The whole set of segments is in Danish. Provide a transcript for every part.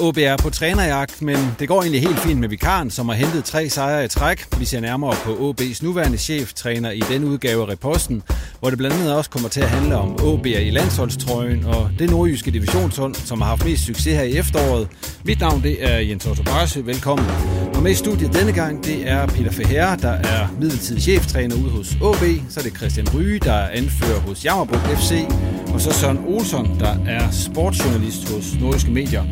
OB er på trænerjagt, men det går egentlig helt fint med vikaren, som har hentet tre sejre i træk. Vi ser nærmere på OB's nuværende cheftræner i den udgave af Reposten, hvor det blandt andet også kommer til at handle om OB'er i landsholdstrøjen og det nordjyske divisionshold, som har haft mest succes her i efteråret. Mit navn det er Jens Otto Barsø. Velkommen. Og med i studiet denne gang, det er Peter Feher, der er midlertidig cheftræner ude hos OB. Så er det Christian Ryge, der er anfører hos Jammerburg FC. Og så Søren Olsson, der er sportsjournalist hos Nordiske Medier.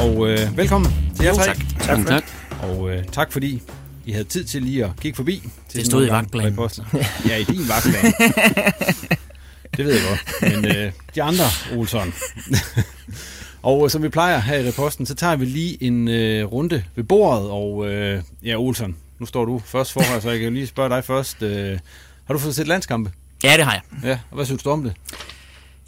Og øh, velkommen til jer tre. Tak. Tak, tak. Og øh, tak fordi I havde tid til lige at kigge forbi. Til det stod i vagtplanen. Ja, i din vagtplan. det ved jeg godt. Men øh, de andre, Olsson. og øh, som vi plejer her i reposten, så tager vi lige en øh, runde ved bordet. Og øh, ja, Olsson, nu står du først for her, så jeg kan lige spørge dig først. Øh, har du fået set landskampe? Ja, det har jeg. Ja, og hvad synes du om det?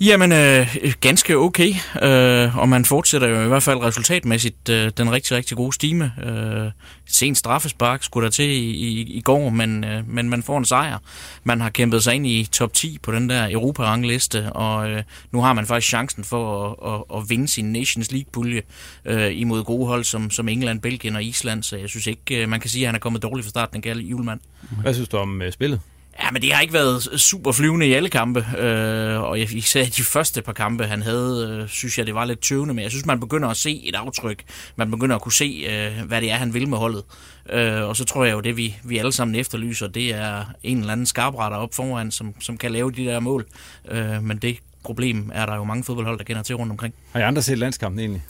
Jamen, øh, ganske okay, øh, og man fortsætter jo i hvert fald resultatmæssigt øh, den rigtig, rigtig gode stime. Øh, sen straffespark skulle der til i, i, i går, men, øh, men man får en sejr. Man har kæmpet sig ind i top 10 på den der Europa-rangliste, og øh, nu har man faktisk chancen for at, at, at vinde sin Nations League-pulje øh, imod gode hold som, som England, Belgien og Island, så jeg synes ikke, øh, man kan sige, at han er kommet dårligt fra starten, den gale julemand. Hvad synes du om øh, spillet? Ja, men det har ikke været super flyvende i alle kampe, øh, og jeg især de første par kampe, han havde, øh, synes jeg, det var lidt tøvende, men jeg synes, man begynder at se et aftryk. Man begynder at kunne se, øh, hvad det er, han vil med holdet. Øh, og så tror jeg jo, det vi, vi alle sammen efterlyser, det er en eller anden skarpretter op foran, som, som kan lave de der mål. Øh, men det problem er der jo mange fodboldhold, der kender til rundt omkring. Har I andre set landskampen egentlig?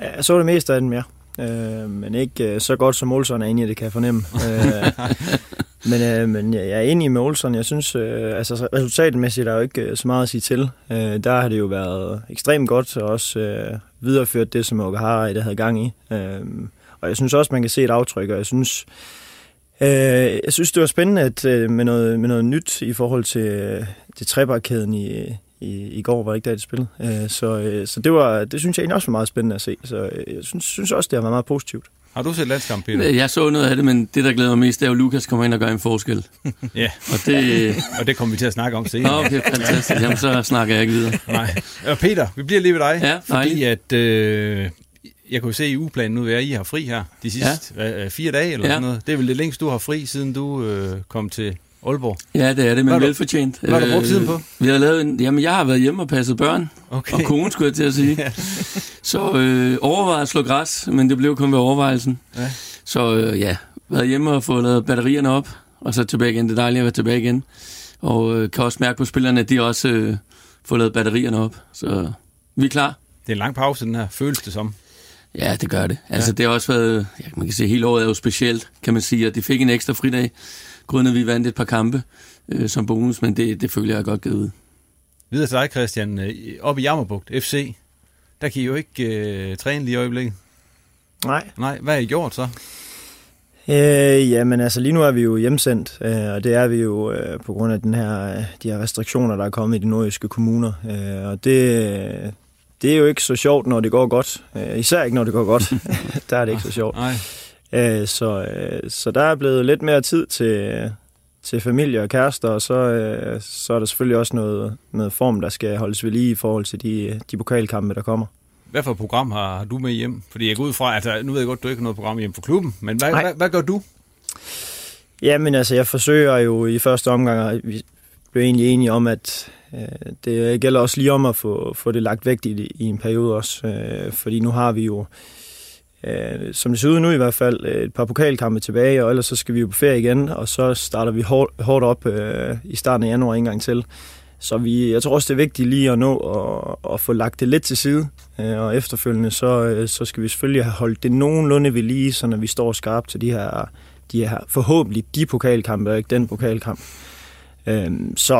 Ja, jeg så det meste af den mere. Øh, men ikke øh, så godt som Olsson er inde i det, kan jeg fornemme. øh, men, øh, men jeg er enig med Olsson. Jeg synes, øh, altså resultatmæssigt er jo ikke øh, så meget at sige til. Øh, der har det jo været ekstremt godt, og også øh, videreført det, som Okahara det havde gang i. Øh, og jeg synes også, man kan se et aftryk, og jeg synes, øh, jeg synes det var spændende at, øh, med, noget, med noget nyt i forhold til, øh, til trebarkæden i, i, i går, var det ikke der, det spillede. Øh, så øh, så det, var, det synes jeg egentlig også var meget spændende at se. Så øh, jeg synes, synes også, det har været meget positivt. Har du set landskamp, Peter? Jeg så noget af det, men det, der glæder mig mest, det er jo, at Lukas kommer ind og gør en forskel. ja, og det, og det kommer vi til at snakke om senere. Okay, fantastisk. Jamen, så snakker jeg ikke videre. Nej. Og Peter, vi bliver lige ved dig. Ja, fordi at, øh, jeg kunne se i ugeplanen nu, at I har fri her de sidste ja. fire dage eller ja. sådan noget. Det er vel det længst, du har fri, siden du øh, kom til Aalborg. Ja, det er det, men hvad velfortjent. Hvad har du brugt tiden på? Vi har lavet en, jamen, jeg har været hjemme og passet børn. Okay. Og kone, skulle jeg til at sige. ja. Så øh, overvejet at slå græs, men det blev kun ved overvejelsen. Ja. Så øh, ja, været hjemme og fået lavet batterierne op, og så tilbage igen. Det er dejligt at være tilbage igen. Og øh, kan også mærke på spillerne, at de også øh, får lavet batterierne op. Så vi er klar. Det er en lang pause, den her. Føles det som? Ja, det gør det. Altså, ja. det har også været... Ja, man kan se, hele året er jo specielt, kan man sige, at de fik en ekstra fridag grundet vi vandt et par kampe øh, som bonus, men det, det følger jeg godt givet ud. Videre til dig, Christian. Øh, op i Jammerbugt, FC, der kan I jo ikke øh, træne lige i øjeblikket. Nej. Nej, hvad har I gjort så? Øh, jamen altså lige nu er vi jo hjemsendt, øh, og det er vi jo øh, på grund af den her, øh, de her restriktioner, der er kommet i de nordjyske kommuner. Øh, og det, det er jo ikke så sjovt, når det går godt. Øh, især ikke, når det går godt. der er det ikke så sjovt. Nej. Øh, så, øh, så der er blevet lidt mere tid til, til familie og kærester, og så, øh, så er der selvfølgelig også noget, noget form, der skal holdes ved lige i forhold til de, de pokalkampe, der kommer. Hvad for et program har du med hjem? Fordi jeg går ud fra, altså nu ved jeg godt, du ikke har noget program hjem for klubben, men hvad, hvad, hvad gør du? Jamen altså, jeg forsøger jo i første omgang, og vi blev egentlig enige om, at øh, det gælder også lige om at få, få det lagt væk i, i en periode også, øh, fordi nu har vi jo, øh, Øh, som det ser ud nu i hvert fald, øh, et par pokalkampe tilbage, og ellers så skal vi jo på ferie igen, og så starter vi hårdt, hårdt op øh, i starten af januar en gang til. Så vi, jeg tror også, det er vigtigt lige at nå at, at få lagt det lidt til side, øh, og efterfølgende så, øh, så skal vi selvfølgelig have holdt det nogenlunde ved lige, så når vi står skarpt til de her, de her forhåbentlig de pokalkampe, og ikke den pokalkamp. Øh, så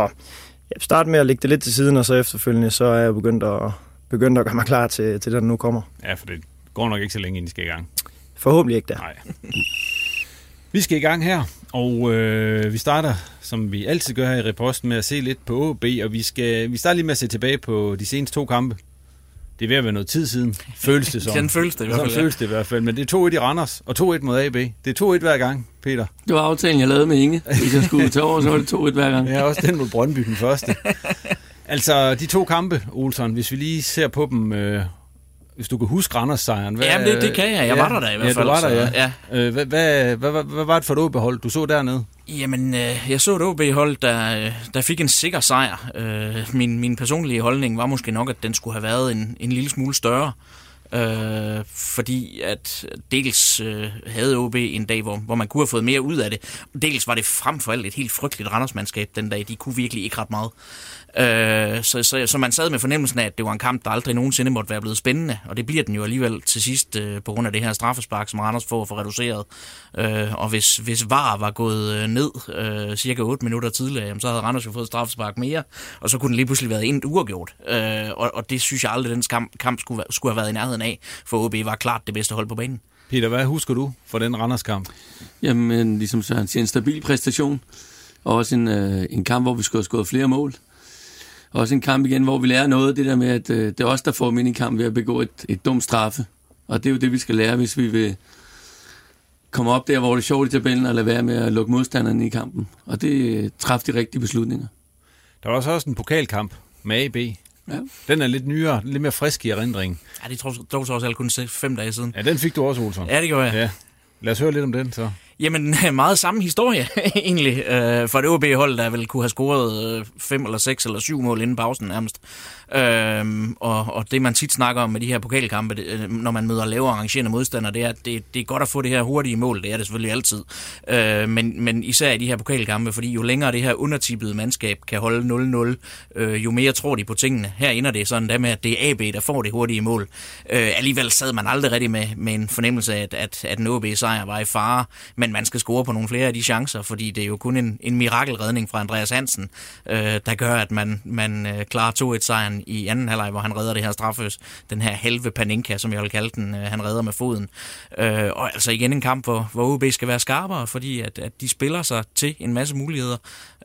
jeg starter med at lægge det lidt til siden, og så efterfølgende så er jeg begyndt at, begyndt at gøre mig klar til, til det, der nu kommer. Ja, for det går nok ikke så længe, inden I skal i gang. Forhåbentlig ikke der. Nej. Vi skal i gang her, og øh, vi starter, som vi altid gør her i reposten, med at se lidt på OB, og vi, skal, vi starter lige med at se tilbage på de seneste to kampe. Det er ved at være noget tid siden, føles det som. Sådan føles det i hvert fald. Sådan føles det i hvert fald, men det er 2-1 i Randers, og 2-1 mod AB. Det er 2-1 hver gang, Peter. Det var aftalen, jeg lavede med Inge. Hvis jeg skulle tage over, så var det 2-1 hver gang. Ja, også den mod Brøndby den første. altså, de to kampe, Olsen, hvis vi lige ser på dem, øh, hvis du kan huske Randers sejren. Hvad, Jamen, det, det kan jeg. Jeg ja, var der da i hvert fald. Ja, du var der, ja. ja. Øh, hvad, hvad, hvad, hvad, hvad var det for et OB-hold, du så dernede? Jamen, øh, jeg så et OB-hold, der, der fik en sikker sejr. Øh, min, min personlige holdning var måske nok, at den skulle have været en, en lille smule større. Øh, fordi at dels øh, havde OB en dag, hvor, hvor man kunne have fået mere ud af det. Dels var det frem for alt et helt frygteligt Randersmandskab den dag. De kunne virkelig ikke ret meget. Øh, så, så, så man sad med fornemmelsen af, at det var en kamp, der aldrig nogensinde måtte være blevet spændende, og det bliver den jo alligevel til sidst øh, på grund af det her straffespark, som Randers får for reduceret. Øh, og hvis, hvis VAR var gået øh, ned øh, cirka 8 minutter tidligere, jamen, så havde Randers jo fået straffespark mere, og så kunne den lige pludselig været endt uafgjort. Øh, og, og det synes jeg aldrig, den kamp, kamp skulle, skulle have været i nærheden af, for OB var klart det bedste hold på banen. Peter, hvad husker du for den Randers kamp? Jamen, ligesom Søren siger, en stabil præstation, og også en, øh, en kamp, hvor vi skulle have skåret flere mål også en kamp igen, hvor vi lærer noget, det der med, at øh, det er os, der får i kamp ved at begå et, et dumt straffe. Og det er jo det, vi skal lære, hvis vi vil komme op der, hvor det er sjovt i tabellen, og lade være med at lukke modstanderne i kampen. Og det træffer de rigtige beslutninger. Der var også også en pokalkamp med AB. Ja. Den er lidt nyere, lidt mere frisk i erindringen. Ja, det tror jeg også alle kun fem dage siden. Ja, den fik du også, Olsson. Ja, det gjorde jeg. Ja. Lad os høre lidt om den så. Jamen, meget samme historie egentlig. Øh, for et OB-hold, der vel kunne have scoret øh, fem eller seks eller syv mål inden pausen nærmest. Øh, og, og det man tit snakker om med de her pokalkampe, det, øh, når man møder lavere arrangerende modstandere, det er, at det, det er godt at få det her hurtige mål. Det er det selvfølgelig altid. Øh, men, men især i de her pokalkampe, fordi jo længere det her undertippede mandskab kan holde 0-0, øh, jo mere tror de på tingene. Her ender det sådan der med, at det er AB, der får det hurtige mål. Øh, alligevel sad man aldrig rigtig med, med en fornemmelse af, at, at, at en OB-sejr var i fare, men man skal score på nogle flere af de chancer, fordi det er jo kun en, en mirakelredning fra Andreas Hansen, øh, der gør, at man, man øh, klarer 2-1-sejren i anden halvleg, hvor han redder det her straffes, den her halve paninka, som jeg vil kalde den, øh, han redder med foden. Øh, og altså igen en kamp, hvor, hvor OB skal være skarpere, fordi at, at de spiller sig til en masse muligheder.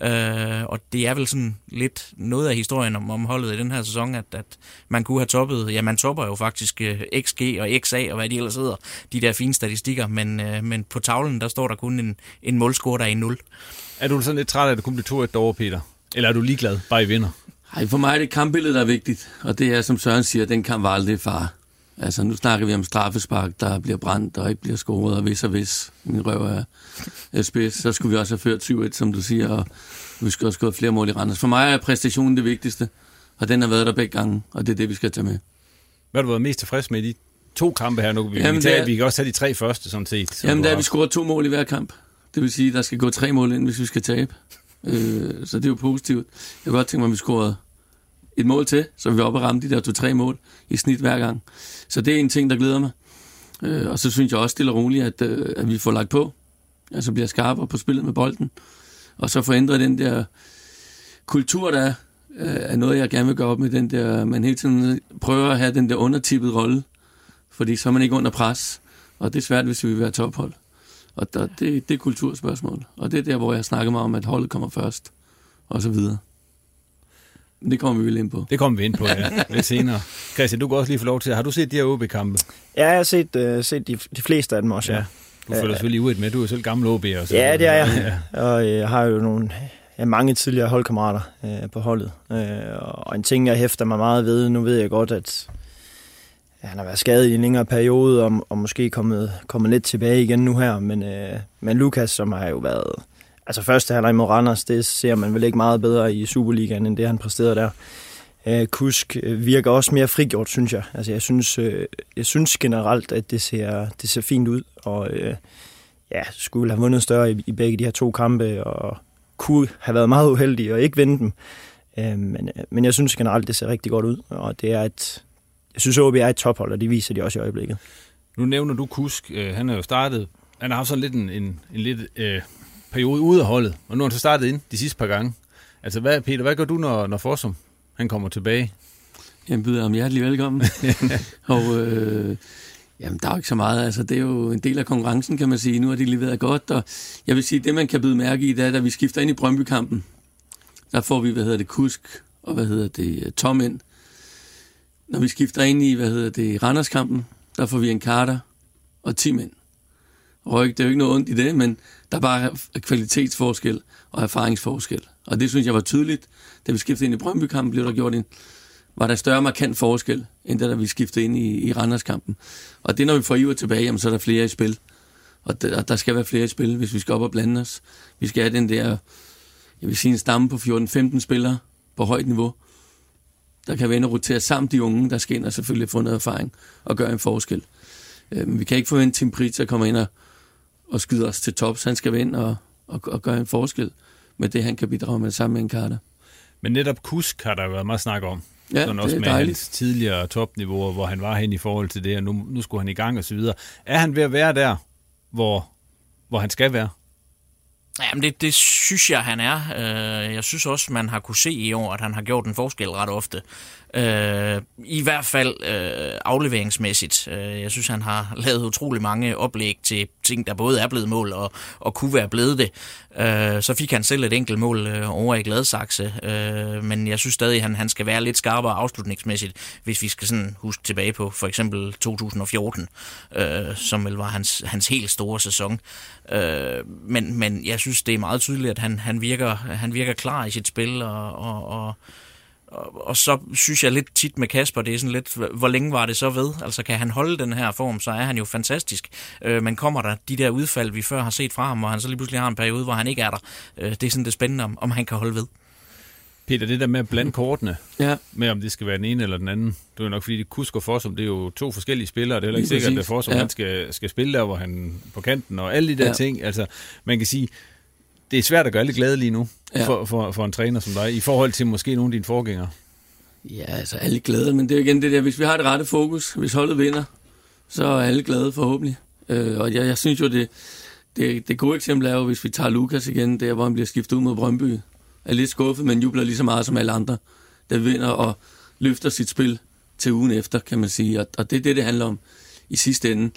Øh, og det er vel sådan lidt noget af historien om, om holdet i den her sæson, at, at man kunne have toppet, ja man topper jo faktisk øh, XG og XA og hvad de ellers hedder, de der fine statistikker, men, øh, men på tavlen der står der kun en, en målscore, der er i 0. Er du sådan lidt træt af, at det kun bliver 2-1 derovre, Peter? Eller er du ligeglad, bare I vinder? Ej, for mig er det kampbilledet, der er vigtigt. Og det er, som Søren siger, den kamp var aldrig far. Altså, nu snakker vi om straffespark, der bliver brændt og ikke bliver scoret, og hvis og hvis min røv er, er spids, så skulle vi også have ført 7-1, som du siger, og vi skal også have flere mål i Randers. For mig er præstationen det vigtigste, og den har været der begge gange, og det er det, vi skal tage med. Hvad har du været mest tilfreds med i de to kampe her nu? Vi, Jamen, vi, tager, vi kan også tage de tre første, sådan set. Jamen, der er vi scoret to mål i hver kamp. Det vil sige, at der skal gå tre mål ind, hvis vi skal tabe. Øh, så det er jo positivt. Jeg kunne godt tænke mig, at vi scorede et mål til, så vi er oppe og ramme de der to-tre mål i snit hver gang. Så det er en ting, der glæder mig. Øh, og så synes jeg også stille og roligt, at, øh, at vi får lagt på. Altså bliver skarpere på spillet med bolden. Og så får ændret den der kultur, der er, øh, er noget, jeg gerne vil gøre op med den der, man hele tiden prøver at have den der undertippede rolle, fordi så er man ikke under pres, og det er svært, hvis vi vil være tophold. Og der, det, det er kulturspørgsmål. Og det er der, hvor jeg snakker mig om, at holdet kommer først, og så videre. Det kommer vi vel ind på. Det kommer vi ind på, ja. Lidt senere. Christian, du kan også lige få lov til. Har du set de her OB-kampe? Ja, jeg har set, uh, set de, de fleste af dem også, ja. ja. Du følger selvfølgelig ud med. Du er selv gammel OB'er. Så ja, det er jeg. Ja. Og jeg har jo nogle, ja, mange tidligere holdkammerater øh, på holdet. Øh, og en ting, jeg hæfter mig meget ved, nu ved jeg godt, at ja, han har været skadet i en længere periode, og, og måske kommet, kommet lidt tilbage igen nu her. Men, øh, men Lukas, som har jo været... Altså første halvleg mod Randers, det ser man vel ikke meget bedre i Superligaen, end det han præsterede der. Øh, Kusk virker også mere frigjort, synes jeg. Altså, jeg synes, øh, jeg synes generelt, at det ser, det ser fint ud, og øh, ja, skulle have vundet større i, i begge de her to kampe, og kunne have været meget uheldig og ikke vinde dem. Øh, men, øh, men jeg synes generelt, det ser rigtig godt ud, og det er et, jeg synes, at OB er et tophold, og det viser de også i øjeblikket. Nu nævner du Kusk. Øh, han er jo startet, han har haft sådan lidt en, en, en lidt øh, periode ude af holdet, og nu har han så startet ind de sidste par gange. Altså, hvad, Peter, hvad gør du, når, når Forsum han kommer tilbage? Jeg byder ham hjertelig velkommen. og øh, jamen, der er jo ikke så meget. Altså, det er jo en del af konkurrencen, kan man sige. Nu har de leveret godt, og jeg vil sige, det man kan byde mærke i, det er, da vi skifter ind i Brøndby-kampen, der får vi, hvad hedder det, Kusk og hvad hedder det, Tom ind. Når vi skifter ind i, hvad hedder det, Randerskampen, der får vi en karter og 10 mænd. Og det er jo ikke noget ondt i det, men der er bare kvalitetsforskel og erfaringsforskel. Og det synes jeg var tydeligt. Da vi skiftede ind i Brøndby-kampen, blev der gjort en, var der større markant forskel, end da vi skiftede ind i, i Randerskampen. Og det, når vi får Iver tilbage, jamen, så er der flere i spil. Og der, der skal være flere i spil, hvis vi skal op og blande os. Vi skal have den der, jeg vil sige en stamme på 14-15 spillere på højt niveau, der kan vende og rotere sammen de unge, der skal ind og selvfølgelig få noget erfaring og gøre en forskel. Øh, vi kan ikke forvente Tim Pritz at komme ind og, og skyde os til tops. Han skal ind og, og, og gøre en forskel med det, han kan bidrage med sammen med en karter. Men netop Kusk har der været meget snak om. Ja, Sådan også med dejligt. hans tidligere topniveauer, hvor han var hen i forhold til det, og nu, nu skulle han i gang og så videre. Er han ved at være der, hvor, hvor han skal være? Jamen, det, det synes jeg, han er. Øh, jeg synes også, man har kunne se i år, at han har gjort en forskel ret ofte. Øh, I hvert fald øh, afleveringsmæssigt. Øh, jeg synes, han har lavet utrolig mange oplæg til ting, der både er blevet mål og, og kunne være blevet det. Øh, så fik han selv et enkelt mål øh, over i Gladsaxe, øh, men jeg synes stadig, at han, han skal være lidt skarpere afslutningsmæssigt, hvis vi skal sådan huske tilbage på for eksempel 2014, øh, som vel var hans, hans helt store sæson. Øh, men, men jeg synes, det er meget tydeligt, at han, han, virker, han virker klar i sit spil, og, og, og og, og så synes jeg lidt tit med Kasper, det er sådan lidt, hvor længe var det så ved? Altså kan han holde den her form, så er han jo fantastisk. Øh, men kommer der de der udfald, vi før har set fra ham, og han så lige pludselig har en periode, hvor han ikke er der, øh, det er sådan det spændende, om, om han kan holde ved. Peter, det der med at blande kortene, ja. med om det skal være den ene eller den anden, det er nok fordi, det Kusk og Fossum, det er jo to forskellige spillere, det er heller ikke sikkert, at Fossum ja. han skal, skal spille der, hvor han på kanten, og alle de der ja. ting, altså man kan sige, det er svært at gøre alle glade lige nu, ja. for, for, for en træner som dig, i forhold til måske nogle af dine forgængere. Ja, altså alle glade, men det er jo igen det der, hvis vi har det rette fokus, hvis holdet vinder, så er alle glade forhåbentlig. Øh, og jeg, jeg synes jo, det, det, det gode eksempel er jo, hvis vi tager Lukas igen, der hvor han bliver skiftet ud mod Brøndby, er lidt skuffet, men jubler lige så meget som alle andre, der vinder og løfter sit spil til ugen efter, kan man sige. Og, og det er det, det handler om i sidste ende.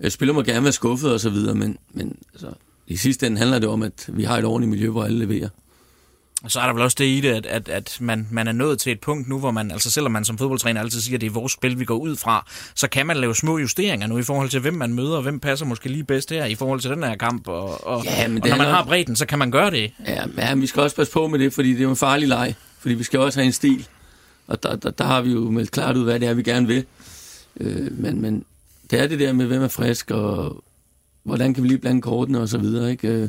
Øh, spiller må gerne være skuffet og så videre, men, men altså, i sidste ende handler det om, at vi har et ordentligt miljø, hvor alle leverer. Og så er der vel også det i det, at, at, at man, man er nået til et punkt nu, hvor man, altså selvom man som fodboldtræner altid siger, at det er vores spil, vi går ud fra, så kan man lave små justeringer nu i forhold til, hvem man møder, og hvem passer måske lige bedst her i forhold til den her kamp. Og, og, ja, men og når man har bredden, så kan man gøre det. Ja, men vi skal også passe på med det, fordi det er jo en farlig leg. Fordi vi skal også have en stil. Og der, der, der har vi jo meldt klart ud, hvad det er, vi gerne vil. Øh, men, men det er det der med, hvem er frisk, og hvordan kan vi lige blande kortene og så videre, ikke? Øh,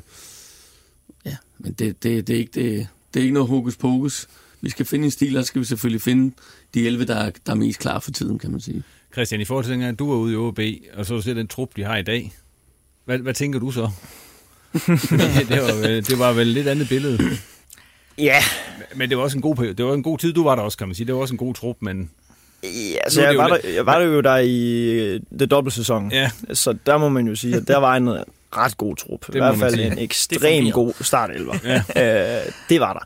ja, men det, det, det er ikke det det er ikke noget hokus pokus. Vi skal finde en stil, og så skal vi selvfølgelig finde de 11, der er, der er mest klar for tiden, kan man sige. Christian, i forhold til dengang, du var ude i OB, og så ser den trup, de har i dag. Hvad, hvad tænker du så? det, var, det var vel et lidt andet billede. Ja. Men det var også en god, det var en god tid, du var der også, kan man sige. Det var også en god trup, men... Ja, altså, jeg, var der, jeg var der jo der i øh, det dobbelte sæson. Ja. Så der må man jo sige, at der var en ret god trup. Det I hvert fald en ekstrem god startelver. ja. øh, det var der.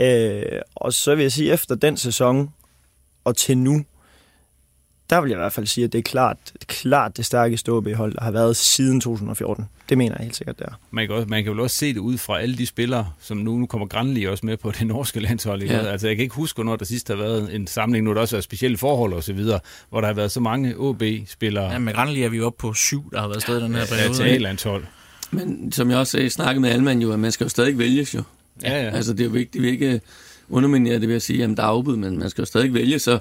Øh, og så vil jeg sige, efter den sæson og til nu, der vil jeg i hvert fald sige, at det er klart, klart det stærkeste OB-hold, der har været siden 2014. Det mener jeg helt sikkert, der. Man kan, også, man kan vel også se det ud fra alle de spillere, som nu, nu kommer Granli også med på det norske landshold. Ja. Altså, jeg kan ikke huske, når der sidst har været en samling, nu har der også været specielle forhold og så videre, hvor der har været så mange OB-spillere. Ja, med Granli er vi oppe på syv, der har været stadig den her periode. Ja, til A-landshold. Men som jeg også snakkede med Alman jo, at man skal jo stadig vælges jo. Ja, ja. Altså det er jo vigtigt, vi ikke underminerer det ved at sige, at der er afbud, men man skal jo stadig vælge, så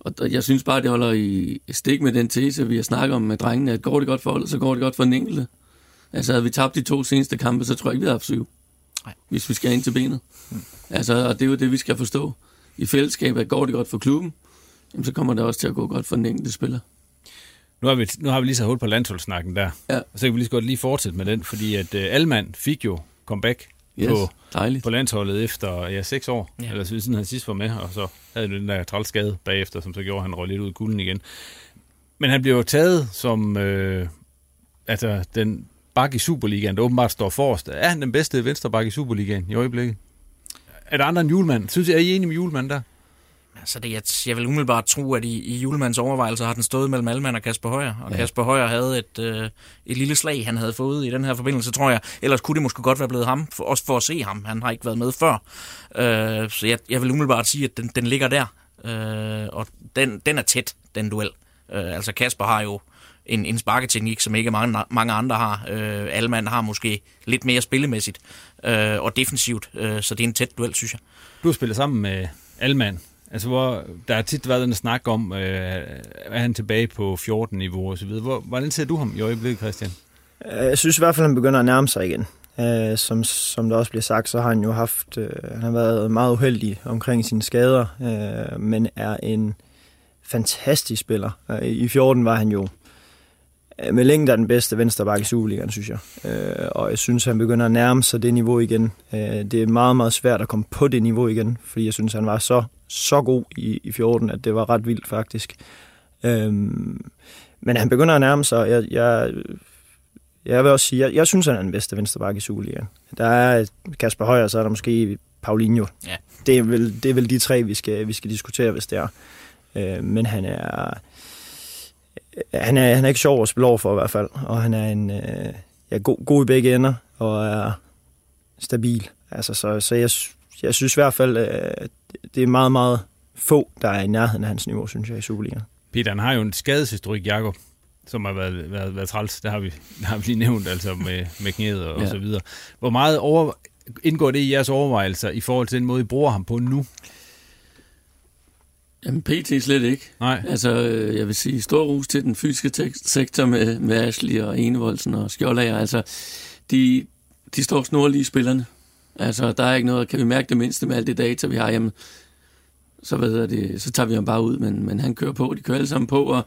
og jeg synes bare, det holder i stik med den tese, vi har snakket om med drengene, at går det godt for holdet, så går det godt for den enkelte. Altså, havde vi tabt de to seneste kampe, så tror jeg ikke, vi havde haft syv. Nej. Hvis vi skal ind til benet. Mm. Altså, og det er jo det, vi skal forstå. I fællesskabet, at går det godt for klubben, jamen, så kommer det også til at gå godt for den enkelte spiller. Nu har vi, nu har vi lige så hul på landsholdssnakken der. Ja. Og så kan vi lige så godt lige fortsætte med den, fordi at uh, Alman fik jo comeback yes, på, dejligt. på landsholdet efter ja, seks år, ja. eller siden han sidst var med, og så havde han den der trælskade bagefter, som så gjorde, at han røg lidt ud i kulden igen. Men han blev jo taget som øh, altså, den bak i Superligaen, der åbenbart står forrest. Er han den bedste venstre bak i Superligaen i øjeblikket? Er der andre end Julemand? Synes jeg, er I enige med Julemand der? Altså det, jeg, jeg vil umiddelbart tro, at i, i Julemands overvejelser har den stået mellem Alman og Kasper Højer. Og ja. Kasper Højer havde et, øh, et lille slag, han havde fået i den her forbindelse, tror jeg. Ellers kunne det måske godt være blevet ham, for, også for at se ham. Han har ikke været med før. Øh, så jeg, jeg vil umiddelbart sige, at den, den ligger der. Øh, og den, den er tæt, den duel. Øh, altså Kasper har jo en, en sparketeknik, som ikke mange, mange andre har. Øh, Alman har måske lidt mere spillemæssigt øh, og defensivt, øh, så det er en tæt duel, synes jeg. Du har spillet sammen med Alman Altså, hvor der har tit været en snak om, øh, er han tilbage på 14-niveau og så videre. Hvor, hvordan ser du ham i øjeblikket, Christian? Øh, jeg synes i hvert fald, at han begynder at nærme sig igen. Øh, som, som der også bliver sagt, så har han jo haft, øh, han har været meget uheldig omkring sine skader, øh, men er en fantastisk spiller. Øh, I 14 var han jo med længder den bedste venstreback i Superligaen, synes jeg. Uh, og jeg synes, han begynder at nærme sig det niveau igen. Uh, det er meget, meget svært at komme på det niveau igen, fordi jeg synes, han var så så god i, i 14, at det var ret vildt faktisk. Øhm, men han begynder at nærme sig, jeg, jeg, jeg vil også sige, jeg, jeg synes, han er den bedste venstreback i Superligaen. Der er Kasper Højer, så er der måske Paulinho. Ja. Det, er vel, det er vel de tre, vi skal, vi skal diskutere, hvis det er. Øh, men han er, han er, han er ikke sjov at spille over for i hvert fald, og han er en øh, ja, god, god i begge ender, og er stabil. Altså, så, så jeg, jeg synes i hvert fald, at det er meget, meget få, der er i nærheden af hans niveau, synes jeg, i Superligaen. Peter, han har jo en skadeshistorik, Jakob, som har været, været, været træls. Det har vi, det har vi lige nævnt, altså med, med knæet og, ja. og så videre. Hvor meget over, indgår det i jeres overvejelser i forhold til den måde, I bruger ham på nu? Jamen, PT slet ikke. Nej. Altså, øh, jeg vil sige, stor rus til den fysiske sektor med, med Ashley og Enevoldsen og Skjoldager. Altså, de, de står snorlige spillerne. Altså, der er ikke noget, kan vi mærke det mindste med alt det data, vi har, jamen, så, ved jeg det, så tager vi ham bare ud, men, men han kører på, de kører alle sammen på, og,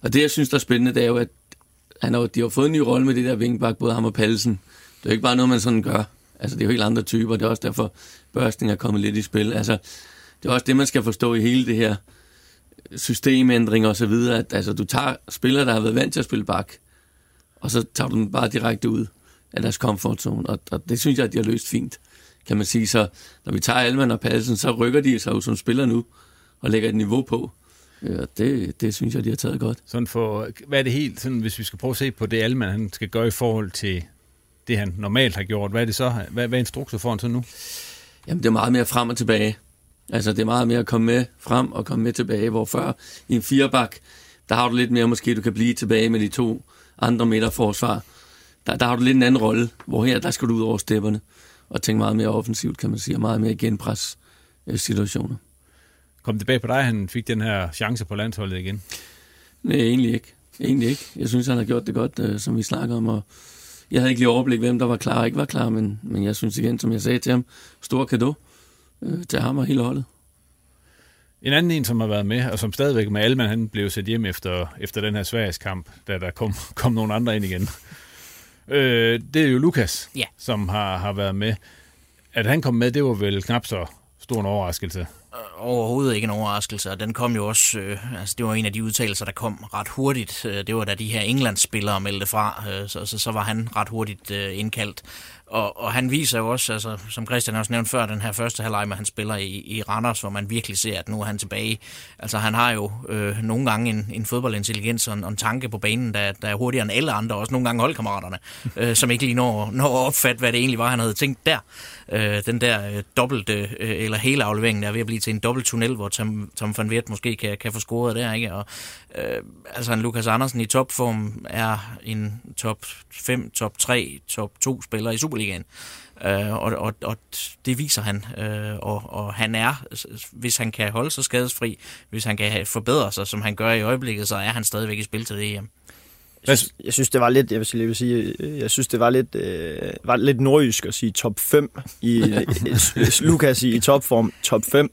og det, jeg synes, der er spændende, det er jo, at han har, de har fået en ny rolle med det der vingbak, både ham og Palsen. Det er jo ikke bare noget, man sådan gør. Altså, det er jo helt andre typer, det er også derfor, børsning er kommet lidt i spil. Altså, det er også det, man skal forstå i hele det her systemændring og så videre, at altså, du tager spillere, der har været vant til at spille bak, og så tager du dem bare direkte ud af deres comfort zone, og, og det synes jeg, at de har løst fint, kan man sige. Så når vi tager Alman og Palsen, så rykker de sig jo som spiller nu, og lægger et niveau på. Ja, det, det synes jeg, de har taget godt. Sådan for, hvad er det helt, sådan, hvis vi skal prøve at se på det, Alman han skal gøre i forhold til det, han normalt har gjort, hvad er det så? Hvad, hvad er instrukser for han så nu? Jamen, det er meget mere frem og tilbage. Altså, det er meget mere at komme med frem og komme med tilbage, hvor før i en firebak, der har du lidt mere, måske du kan blive tilbage med de to andre meter forsvar der, der har du lidt en anden rolle, hvor her, der skal du ud over stepperne og tænke meget mere offensivt, kan man sige, og meget mere genpres situationer. Kom tilbage på dig, han fik den her chance på landsholdet igen? Nej, egentlig ikke. Egentlig ikke. Jeg synes, han har gjort det godt, øh, som vi snakker om, og jeg havde ikke lige overblik, hvem der var klar og ikke var klar, men, men jeg synes igen, som jeg sagde til ham, stor kado øh, til ham og hele holdet. En anden en, som har været med, og som stadigvæk med Alman, han blev sat hjem efter, efter den her Sveriges kamp, da der kom, kom nogle andre ind igen. Øh, det er jo Lukas, ja. som har, har været med. At han kom med, det var vel knap så stor en overraskelse. Øh, overhovedet ikke en overraskelse, og den kom jo også, øh, altså det var en af de udtalelser, der kom ret hurtigt. Øh, det var da de her Englands-spillere meldte fra, øh, så, så, så var han ret hurtigt øh, indkaldt. Og, og han viser jo også, altså, som Christian også nævnte før, den her første halvleg, han spiller i, i Randers, hvor man virkelig ser, at nu er han tilbage. Altså han har jo øh, nogle gange en, en fodboldintelligens og en, og en tanke på banen, der, der er hurtigere end alle andre, også nogle gange holdkammeraterne, øh, som ikke lige når, når at opfatte, hvad det egentlig var, han havde tænkt der. Øh, den der øh, dobbelte øh, eller hele afleveringen, der er ved at blive til en dobbelt tunnel, hvor Tom, Tom van Viert måske kan, kan få scoret der, ikke? Og, øh, altså en Lukas Andersen i topform er en top 5, top 3, top 2 spiller i Superligaen. Øh, og, og, og det viser han, øh, og, og han er, hvis han kan holde sig skadesfri, hvis han kan forbedre sig, som han gør i øjeblikket, så er han stadigvæk i spil til det hjem. Jeg synes, jeg synes, det var lidt, jeg vil sige, jeg, vil sige, jeg synes, det var lidt, øh, var lidt nordjysk at sige top 5 i, i Lukas i, i topform, top 5.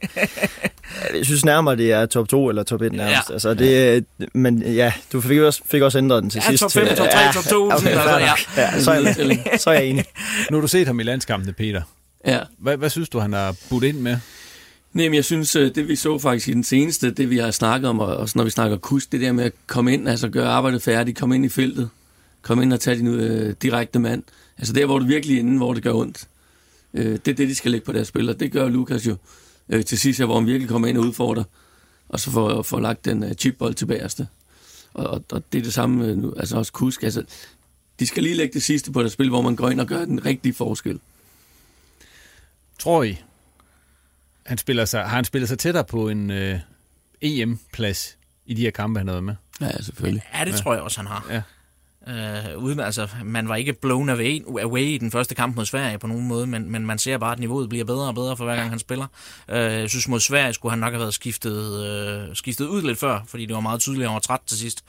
Jeg synes nærmere, det er top 2 eller top 1 nærmest. Ja. Altså, det, men ja, du fik også, fik også ændret den til ja, sidst. top 5, top 3, ja, top 2. Okay, altså, ja. ja, så, er jeg, så er jeg enig. Nu har du set ham i landskampene, Peter. Ja. Hvad, hvad synes du, han har budt ind med? Nej, men jeg synes, øh, det vi så faktisk i den seneste, det vi har snakket om, og også når vi snakker kust, det der med at komme ind, altså gøre arbejdet færdigt, komme ind i feltet, komme ind og tage din øh, direkte mand. Altså der, hvor du virkelig er inde, hvor det gør ondt. Øh, det er det, de skal lægge på deres spiller. Det gør Lukas jo øh, til sidst, hvor han virkelig kommer ind og udfordrer, og så får, får lagt den øh, chipbold til bagerste. Og, og, og det er det samme øh, nu, altså også kusk. Altså, de skal lige lægge det sidste på deres spil, hvor man går ind og gør den rigtige forskel. Tror I, han spiller sig, har han spillet sig tættere på en øh, EM-plads i de her kampe, han havde med? Ja, selvfølgelig. Ja, det Ja. tror jeg også, han har. Ja. Øh, uden, altså, man var ikke blown away, away i den første kamp mod Sverige på nogen måde, men, men man ser bare, at niveauet bliver bedre og bedre for hver gang han spiller. Øh, jeg synes mod Sverige skulle han nok have været skiftet, øh, skiftet ud lidt før, fordi det var meget tydeligt, at han var træt til sidst.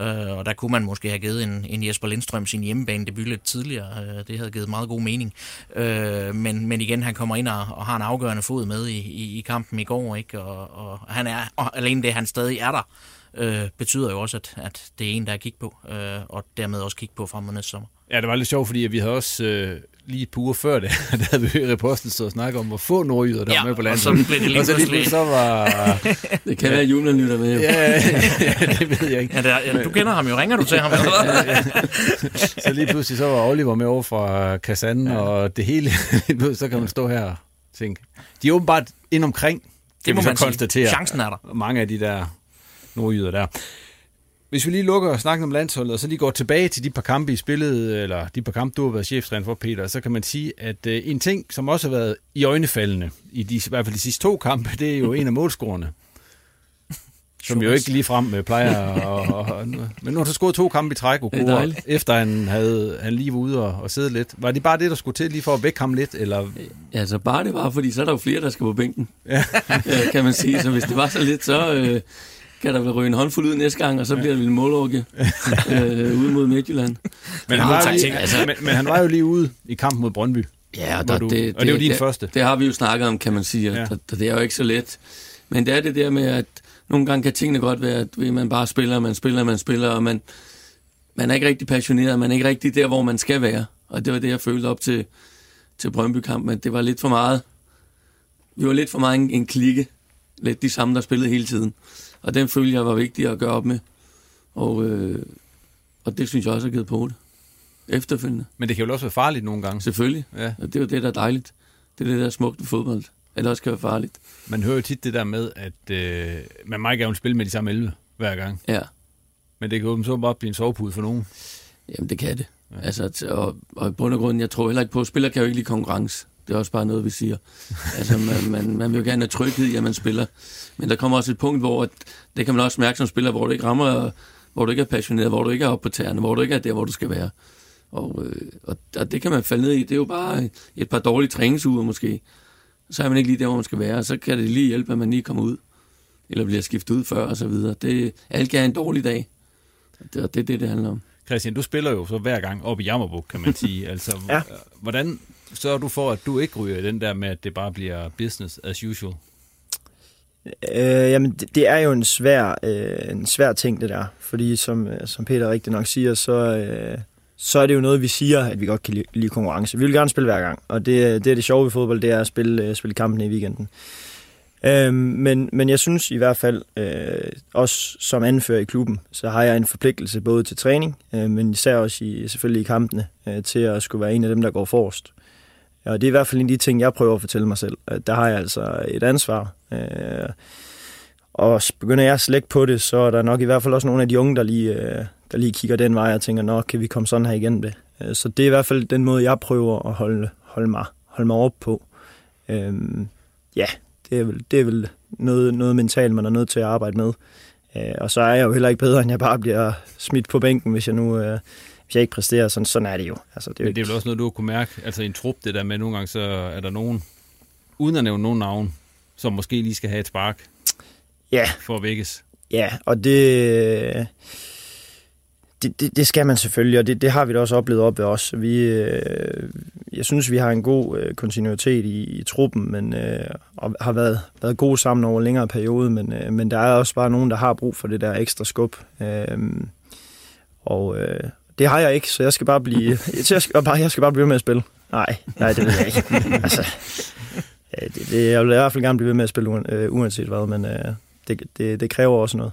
Øh, og der kunne man måske have givet en, en Jesper Lindstrøm sin hjemmebane debut lidt tidligere. Øh, det havde givet meget god mening. Øh, men, men igen, han kommer ind og, og har en afgørende fod med i, i, i kampen i går, ikke? Og, og han er, og alene det, han stadig er der, øh, betyder jo også, at, at det er en, der er kigge på, øh, og dermed også kigge på frem mod næste sommer. Ja, det var lidt sjovt, fordi vi havde også øh, lige et par uger før det, der havde vi i reposten stået og snakket om, hvor få nordjyder, der Ja, var med på og landet. så blev det lige og så lige så var... Det kan være, at julen lytter med. jo. Ja, ja, det ved jeg ikke. Ja, det er, ja, du kender ham jo. Ringer du til ham? Eller hvad? Så lige pludselig så var Oliver med over fra Kazan, ja. og det hele, så kan man stå her og tænke. De er åbenbart ind omkring, Det må vi så man sige. konstatere. Chancen er der. Mange af de der nordjyder der. Hvis vi lige lukker og snakker om landsholdet, og så lige går tilbage til de par kampe, I spillede, eller de par kampe, du har været cheftræner for, Peter, så kan man sige, at øh, en ting, som også har været i øjnefaldende, i, de, i hvert fald de sidste to kampe, det er jo en af målscorerne. Som jo ikke lige frem øh, plejer at... Og, og, men nu har så scoret to kampe i træk, Okura, efter han, havde, han lige var ude og, og sidde lidt. Var det bare det, der skulle til lige for at vække ham lidt? Eller? Ja, så bare det var, fordi så er der jo flere, der skal på bænken, Ja. kan man sige. Så hvis det var så lidt, så øh, kan der vel ryge en håndfuld ud næste gang, og så bliver det en målorke øh, ude mod Midtjylland. Men, han var, lige, altså, men, men han var jo lige ude i kampen mod Brøndby. Ja, Hvor der, du, det, og det var din det, første. Det har vi jo snakket om, kan man sige, og Ja. det, det er jo ikke så let. Men det er det der med, at nogle gange kan tingene godt være, at ved, man bare spiller, man spiller, man spiller, og man, man er ikke rigtig passioneret, man er ikke rigtig der, hvor man skal være. Og det var det, jeg følte op til, til Brøndby-kampen, at det var lidt for meget. Vi var lidt for meget en, en klikke. Lidt de samme, der spillede hele tiden. Og den følte jeg var vigtig at gøre op med. Og, øh, og det synes jeg også har givet på det. Efterfølgende. Men det kan jo også være farligt nogle gange. Selvfølgelig. Ja. Og det er jo det, der er dejligt. Det er det, der er smukt ved fodbold. Eller også kan være farligt. Man hører jo tit det der med, at øh, man meget gerne vil spille med de samme 11 hver gang. Ja. Men det kan jo så bare blive en sovepude for nogen. Jamen, det kan det. Ja. Altså, og, og i bund og grund, jeg tror heller ikke på, at spiller kan jo ikke lide konkurrence. Det er også bare noget, vi siger. altså, man, man, man vil jo gerne have tryghed i, at man spiller. Men der kommer også et punkt, hvor at, det kan man også mærke som spiller, hvor du ikke rammer, hvor du ikke er passioneret, hvor du ikke er oppe på tæerne, hvor du ikke er der, hvor du skal være. Og, øh, og, og det kan man falde ned i. Det er jo bare et par dårlige træningsuger måske. Så er man ikke lige der, hvor man skal være. Så kan det lige hjælpe, at man lige kommer ud. Eller bliver skiftet ud før, og så videre. Det, alt kan en dårlig dag. Og det, og det er det, det handler om. Christian, du spiller jo så hver gang op i Jammerbuk, kan man sige. altså, Ja. Hvordan sørger du for, at du ikke ryger i den der med, at det bare bliver business as usual? Øh, jamen, det, det er jo en svær, øh, en svær ting, det der. Fordi som, øh, som Peter rigtig nok siger, så, øh, så er det jo noget, vi siger, at vi godt kan lide, lide konkurrence. Vi vil gerne spille hver gang, og det, det er det sjove ved fodbold, det er at spille, øh, spille kampen i weekenden. Øh, men, men jeg synes i hvert fald, øh, også som anfører i klubben, så har jeg en forpligtelse både til træning, øh, men især også i, selvfølgelig i kampene, øh, til at skulle være en af dem, der går forrest. Og det er i hvert fald en af de ting, jeg prøver at fortælle mig selv. At der har jeg altså et ansvar. Øh, og begynder jeg at slække på det, så er der nok i hvert fald også nogle af de unge, der lige, øh, der lige kigger den vej og tænker, nå, kan vi komme sådan her igen det? Øh, så det er i hvert fald den måde, jeg prøver at holde, holde, mig, holde mig op på. Øh, ja, det er vel, det er vel noget, noget mentalt, man er nødt til at arbejde med. Øh, og så er jeg jo heller ikke bedre, end jeg bare bliver smidt på bænken, hvis jeg nu... Øh, hvis jeg ikke præsterer, sådan, sådan er det jo. Altså, det er Men jo det er vel også noget, du kunne mærke, altså i en trup, det der med, nogle gange så er der nogen, uden at nævne nogen navn, som måske lige skal have et spark ja. for at vækkes. Ja, og det, det, det, det skal man selvfølgelig, og det, det har vi da også oplevet op ved os. Vi, øh, jeg synes, vi har en god øh, kontinuitet i, i truppen, men, øh, og har været, været gode sammen over en længere periode, men, øh, men der er også bare nogen, der har brug for det der ekstra skub. Øh, og øh, det har jeg ikke, så jeg skal bare blive, jeg skal bare, jeg skal bare blive ved med at spille. Nej, nej, det vil jeg ikke. altså, det, det, jeg vil i hvert fald gerne blive ved med at spille, øh, uanset hvad, men øh, det, det, det kræver også noget.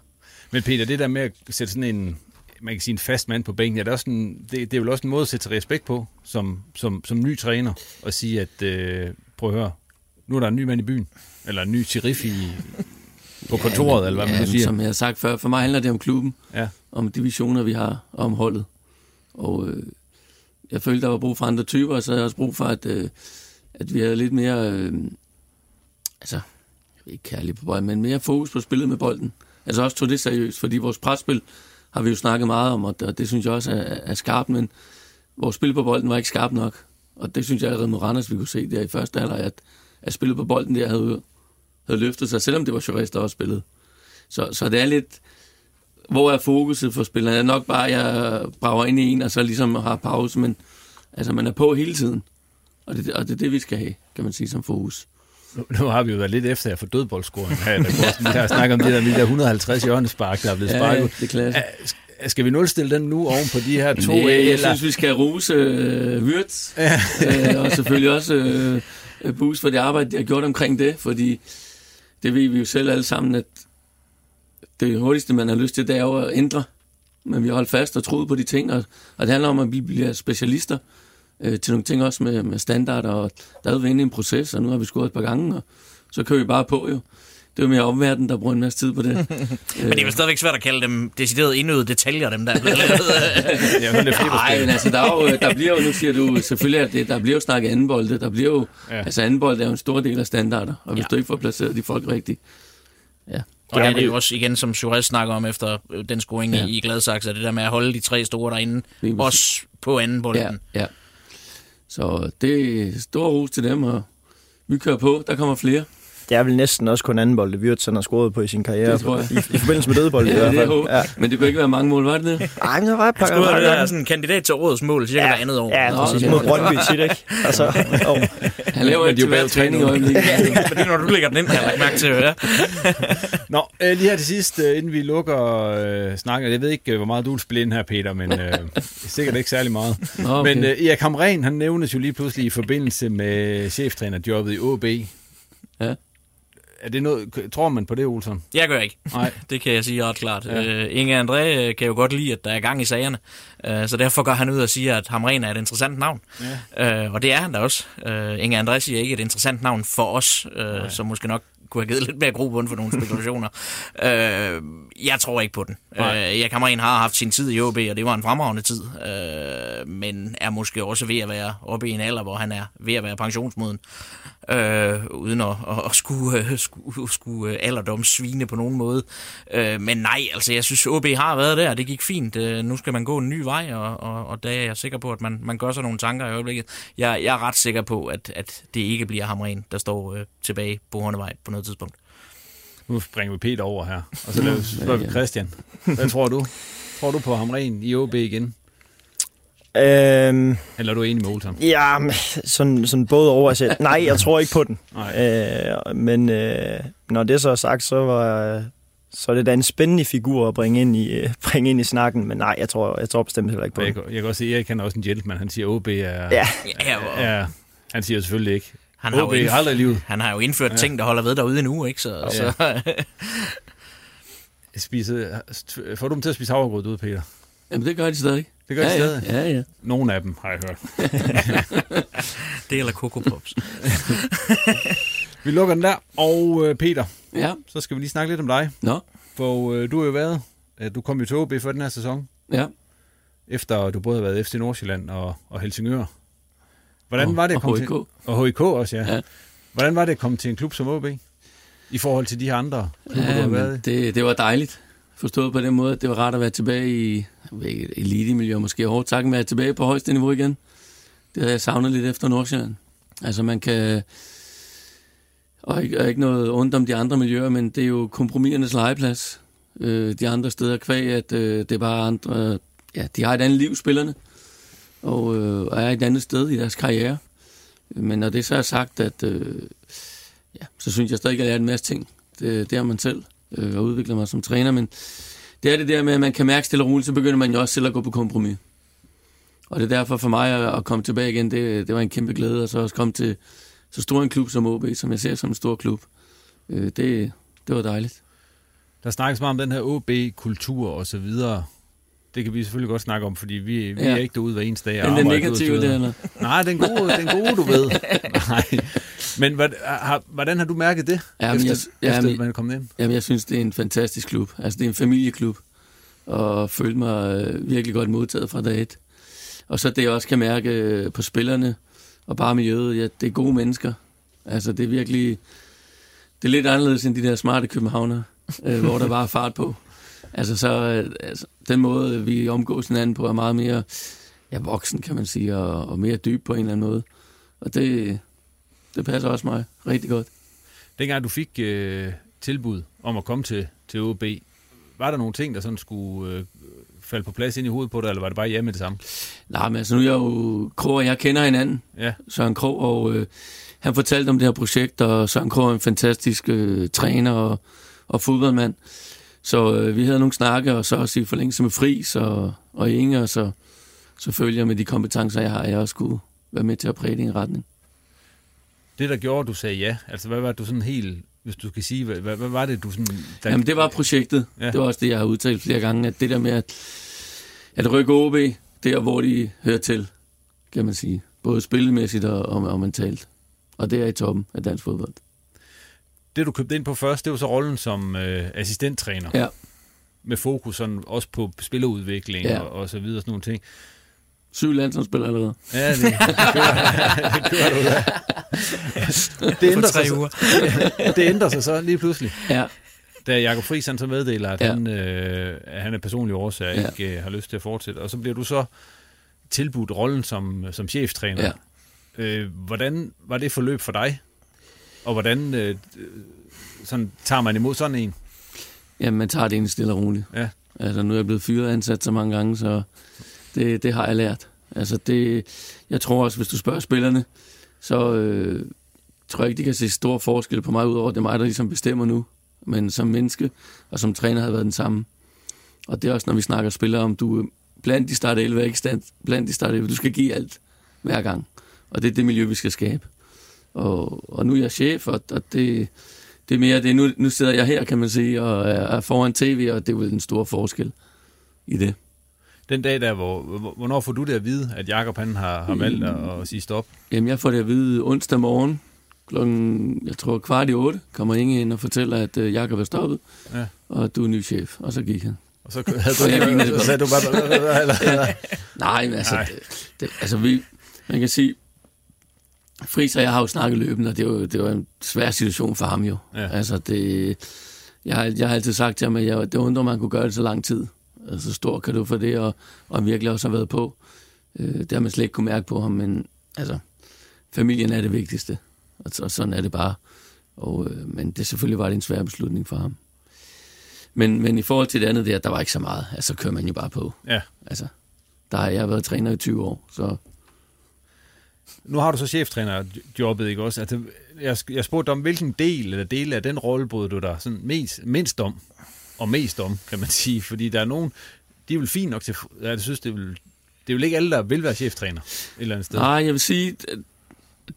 Men Peter, det der med at sætte sådan en, man kan sige en fast mand på bænken, er det, også en, det, det er vel også en måde at sætte respekt på, som, som, som ny træner, og sige, at øh, prøv at høre, nu er der en ny mand i byen, eller en ny sheriff i, på kontoret, ja, eller hvad ja, man nu siger. Som jeg har sagt før, for mig handler det om klubben, ja. om de visioner, vi har, og om holdet. Og øh, jeg følte, der var brug for andre typer, og så havde jeg også brug for, at, øh, at vi havde lidt mere, øh, altså, ikke kærlig på bolden, men mere fokus på spillet med bolden. Altså også tog det seriøst, fordi vores presspil har vi jo snakket meget om, og det, og det synes jeg også er, er skarpt, men vores spil på bolden var ikke skarpt nok. Og det synes jeg allerede med Randers, vi kunne se der i første halvleg, at, at spillet på bolden der havde, havde løftet sig, selvom det var Chores, der også spillede. Så, så det er lidt, hvor er fokuset for spillerne? Er nok bare, at jeg brager ind i en, og så ligesom har pause, men altså, man er på hele tiden. Og det, og det er det, vi skal have, kan man sige, som fokus. Nu, nu har vi jo været lidt efter at få dødboldscoring her. Der har snakket om det der, de der 150 hjørnespark, der er blevet sparket. Ja, det er klasse. Skal vi nulstille den nu oven på de her to? Nej, jeg eller? synes, vi skal ruse øh, Wirtz, ja. øh, og selvfølgelig også øh, Bus for det arbejde, de har gjort omkring det, fordi det ved vi jo selv alle sammen, at det hurtigste, man har lyst til, det er jo at ændre. Men vi har holdt fast og troet på de ting, og, og det handler om, at vi bliver specialister øh, til nogle ting også med, med standarder, og der er jo inde i en proces, og nu har vi scoret et par gange, og så kører vi bare på jo. Det er jo mere omverdenen, der bruger en masse tid på det. men det er vel stadigvæk svært at kalde dem decideret indøde detaljer, dem der er blevet lavet. Nej, men altså, der, er jo, der bliver jo, nu siger du selvfølgelig, at det, der bliver jo snakket andenbolde, der bliver jo, ja. altså andenbolde er jo en stor del af standarder, og hvis ja. du ikke får placeret de folk rigtigt, ja. Og det er det jo også igen, som Jures snakker om efter den scoring ja. i Gladsaxe, det der med at holde de tre store derinde, også på anden bolden. Ja, ja. Så det er stor ros til dem, og vi kører på. Der kommer flere. Det er vel næsten også kun anden bold, Wirtz har scoret på i sin karriere. Det tror jeg. I, I forbindelse med dødebold ja, i hvert fald. Ja. Men det kunne ikke være mange mål, var det det? Nej, men der var et par gange. Han er sådan en kandidat til årets mål, cirka ja. hver andet år. Ja, præcis. Mod Brøndby tit, ikke? Altså, oh. Han laver ikke til hver træning i øjeblikket. ja, men det er, når du lægger den ind, har jeg mærke til. Ja. Nå, øh, lige her til sidst, øh, inden vi lukker øh, snakken. Jeg ved ikke, hvor meget du vil spille ind her, Peter, men øh, sikkert ikke særlig meget. Nå, okay. Men øh, Erik Hamren, han nævnes jo lige pludselig i forbindelse med cheftrænerjobbet i OB. Ja. Er det noget, tror man på det, Olsen? Jeg gør ikke. Nej. det kan jeg sige ret klart. Ja. Uh, Inge André kan jo godt lide, at der er gang i sagerne. Uh, så derfor går han ud og siger, at Hamren er et interessant navn. Ja. Uh, og det er han da også. Uh, Inge André siger ikke et interessant navn for os, uh, som måske nok kunne have givet lidt mere grobund for nogle spekulationer. øh, jeg tror ikke på den. Øh, jeg Hamren har haft sin tid i OB, og det var en fremragende tid, øh, men er måske også ved at være oppe i en alder, hvor han er ved at være pensionsmoden, øh, uden at, at, at skulle, uh, skulle, skulle alderdomssvine på nogen måde. Øh, men nej, altså jeg synes, OB har været der, det gik fint. Øh, nu skal man gå en ny vej, og, og, og der er jeg sikker på, at man, man gør sig nogle tanker i øjeblikket. Jeg, jeg er ret sikker på, at, at det ikke bliver Hamren, der står øh, tilbage på Hornevej på noget tidspunkt. Nu springer vi Peter over her, og så spørger vi Christian. Hvad tror du? Tror du på Hamren i OB igen? Øhm, Eller er du enig med Olsen? Ja, sådan, sådan både over. Altså, nej, jeg tror ikke på den. Øh, men øh, når det så er sagt, så var så er det da en spændende figur at bringe ind i, bringe ind i snakken, men nej, jeg tror, jeg tror bestemt heller ikke på jeg, det. Jeg kan også sige, at Erik han er også en gentleman. Han siger, at OB er... Ja. er, er han siger selvfølgelig ikke, Han har, jo indf- aldrig livet. han har jo indført Ja. ting, der holder ved derude nu, ikke? Så, Ja. så Spise, får du dem til at spise havregrød ud, Peter? Jamen, det gør de stadig. Det gør de ja, stadig? Ja, ja, ja. Nogle af dem, har jeg hørt. det eller Coco Pops. Vi lukker den der. Og øh, Peter, Ja. så skal vi lige snakke lidt om dig. Nå. For øh, du har jo været, øh, du kom jo til OB for den her sæson. Ja. Efter du både har været FC Nordsjælland og, og Helsingør. Hvordan Og- var det at og komme HIK. til... Og HIK også, ja. Ja. Hvordan var det at komme til en klub som OB? I forhold til de her andre klubber, du Ja, har men været det, det var dejligt. Forstået på den måde, at det var rart at være tilbage i elite-miljø, måske hårdt sagt, men være tilbage på højeste niveau igen. Det havde jeg savnet lidt efter Nordsjælland. Altså man kan... Og ikke, og ikke noget ondt om de andre miljøer, men det er jo kompromisernes legeplads. Øh, de andre steder kvæg, at øh, det er bare andre... Ja, de har et andet liv, spillerne, og, øh, og er et andet sted i deres karriere. Men når det så er sagt, at øh, ja, så synes jeg stadig, at jeg lærer en masse ting. Det, det har man selv øh, og udvikler mig som træner, men det er det der med, at man kan mærke stille og roligt, så begynder man jo også selv at gå på kompromis. Og det er derfor for mig at, at komme tilbage igen, det, det var en kæmpe glæde, og så også komme til så stor en klub som OB, som jeg ser som en stor klub. Øh, det, det var dejligt. Der snakkes meget om den her OB-kultur og så videre. Det kan vi selvfølgelig godt snakke om, fordi vi, vi Ja. er ikke derude hver eneste dag. og Den er negative, ud det, eller? Nej, den gode, den gode, du ved. Nej. Men hvad, har, hvordan har du mærket det, Jamen, efter, jeg- efter jamen, man er kommet ind? Jamen, jeg synes, det er en fantastisk klub. Altså, det er en familieklub, og følte mig øh, virkelig godt modtaget fra dag et. Og så det, jeg også kan mærke øh, på spillerne og bare miljøet, ja, det er gode mennesker. Altså, det er virkelig... Det er lidt anderledes end de der smarte københavner, øh, hvor der bare er fart på. Altså, så øh, altså, den måde, vi omgås hinanden på, er meget mere ja, voksen, kan man sige, og, og mere dyb på en eller anden måde. Og det, det passer også mig rigtig godt. Dengang du fik øh, tilbud om at komme til, til OB, var der nogle ting, der sådan skulle øh, falde på plads ind i hovedet på dig, eller var det bare hjemme med det samme? Nej, men altså nu er jeg jo Krog, og jeg kender hinanden. Ja. Søren Krog, og øh, han fortalte om det her projekt, og Søren Krog er en fantastisk øh, træner og, og fodboldmand. Så øh, vi havde nogle snakke, og så også i forlængelse med Fris og, og Inge, og så selvfølgelig med de kompetencer, jeg har, jeg også skulle være med til at præge en retning. Det, der gjorde, at du sagde ja, altså hvad var du sådan helt, hvis du kan sige, hvad, hvad, hvad var det, du sådan... Der, Jamen, det var projektet. Ja. Det var også det, jeg har udtalt flere gange, at det der med at, at rykke OB, der hvor de hører til, kan man sige. Både spillemæssigt og, og, og mentalt. Og det er i toppen af dansk fodbold. Det, du købte ind på først, det var så rollen som øh, assistenttræner. Ja. Med fokus sådan også på spillerudvikling Ja. og, og så videre, sådan nogle ting. Syv landsholdsspillere allerede. Ja, det, det, gør, det gør du da. Det ændrer, tre sig, uger. så, det ændrer sig så lige pludselig. Ja. Da Jakob Friis han så meddeler, at, Ja. ja. han, øh, at han er personlig årsag Ja. ja. ikke øh, har lyst til at fortsætte. Og så bliver du så tilbudt rollen som, som cheftræner. Ja. Øh, hvordan var det forløb for dig? Og hvordan øh, sådan, tager man imod sådan en? Jamen, man tager det egentlig stille og roligt. Ja. Altså, nu er jeg blevet fyret ansat så mange gange, så det, det har jeg lært. Altså, det, jeg tror også, hvis du spørger spillerne, så øh, tror jeg ikke, de kan se stor forskel på mig, udover det er mig, der ligesom bestemmer nu. Men som menneske og som træner har været den samme. Og det er også, når vi snakker spillere om, du er blandt de start 11, ikke stand, blandt de start 11. Du skal give alt hver gang. Og det er det miljø, vi skal skabe. Og, og nu er jeg chef, og, og det, det er mere det. Nu, nu sidder jeg her, kan man sige, og er, foran tv, og det er vel en stor forskel i det. Den dag der, hvor, hvor- hvornår får du det at vide, at Jakob han har, har valgt at, at sige stop? Jamen, jeg får det at vide onsdag morgen, klokken, jeg tror kvart i otte, kommer Inge ind og fortæller, at øh, Jakob er stoppet, Ja. og du er ny chef. Og så gik han. Og så havde Og jeg du, så sagde du bare... Eller, Nej, men altså, Nej. det, det, altså vi, man kan sige, Friis og jeg har jo snakket løbende, og det var, det var en svær situation for ham jo. Ja. Altså det, jeg, har, jeg har altid sagt til ham, at jeg, det undrer man kunne gøre det så lang tid. Altså, så stor kan du for det, og, og virkelig også har været på. Øh, det har man slet ikke kunne mærke på ham, men altså, familien er det vigtigste. Og, så, sådan er det bare. Og, øh, men det selvfølgelig var det en svær beslutning for ham. Men, men i forhold til det andet der, der var ikke så meget. Altså, kører man jo bare på. Ja. Altså, der har jeg været træner i 20 år, så nu har du så cheftrænerjobbet, ikke også? Altså, jeg, jeg spurgte om, hvilken del eller dele af den rolle brød du dig sådan mest, mindst om, og mest om, kan man sige. Fordi der er nogen, de er vel fint nok til... Jeg synes, det vil, det er vel ikke alle, der vil være cheftræner et eller andet sted. Nej, jeg vil sige,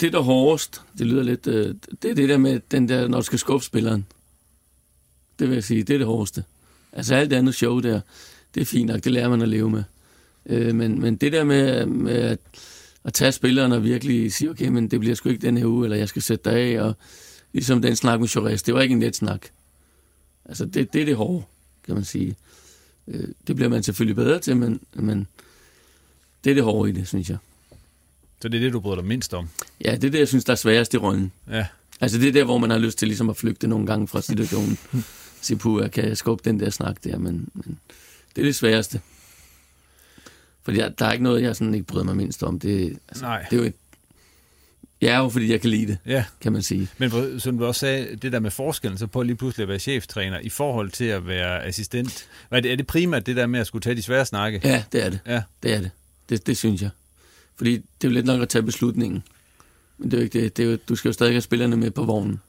det der hårdest, det lyder lidt, øh, det er det der med den der, når du skal skuffe spilleren. Det vil jeg sige, det er det hårdeste. Altså alt det andet show der, det er fint nok, det lærer man at leve med. Øh, men, men det der med, med at, at tage spilleren og virkelig sige, okay, men det bliver sgu ikke den her uge, eller jeg skal sætte dig af, og ligesom den snak med Chores, det var ikke en let snak. Altså det, det er det hårde, kan man sige. Øh, det bliver man selvfølgelig bedre til, men, men det er det hårde i det, synes jeg. Så det er det, du bryder dig mindst om? Ja, det er det, jeg synes, der er sværest i rollen. Ja. Altså det er der, hvor man har lyst til ligesom at flygte nogle gange fra situationen. Sige, puh, jeg kan skubbe den der snak der, men, men det er det sværeste. Fordi der, der er ikke noget, jeg sådan ikke bryder mig mindst om. Det, altså, Nej. det er jo et, jeg er jo, fordi jeg kan lide det, Ja. kan man sige. Men hvor- som du også sagde, det der med forskellen, så på lige pludselig at være cheftræner i forhold til at være assistent. Er det, er det primært det der med at skulle tage de svære snakke? Ja, det er det. Ja. Det er det. Det, det synes jeg. Fordi det er jo lidt nok at tage beslutningen. Men det er jo ikke det. det er jo, du skal jo stadig have spillerne med på vognen.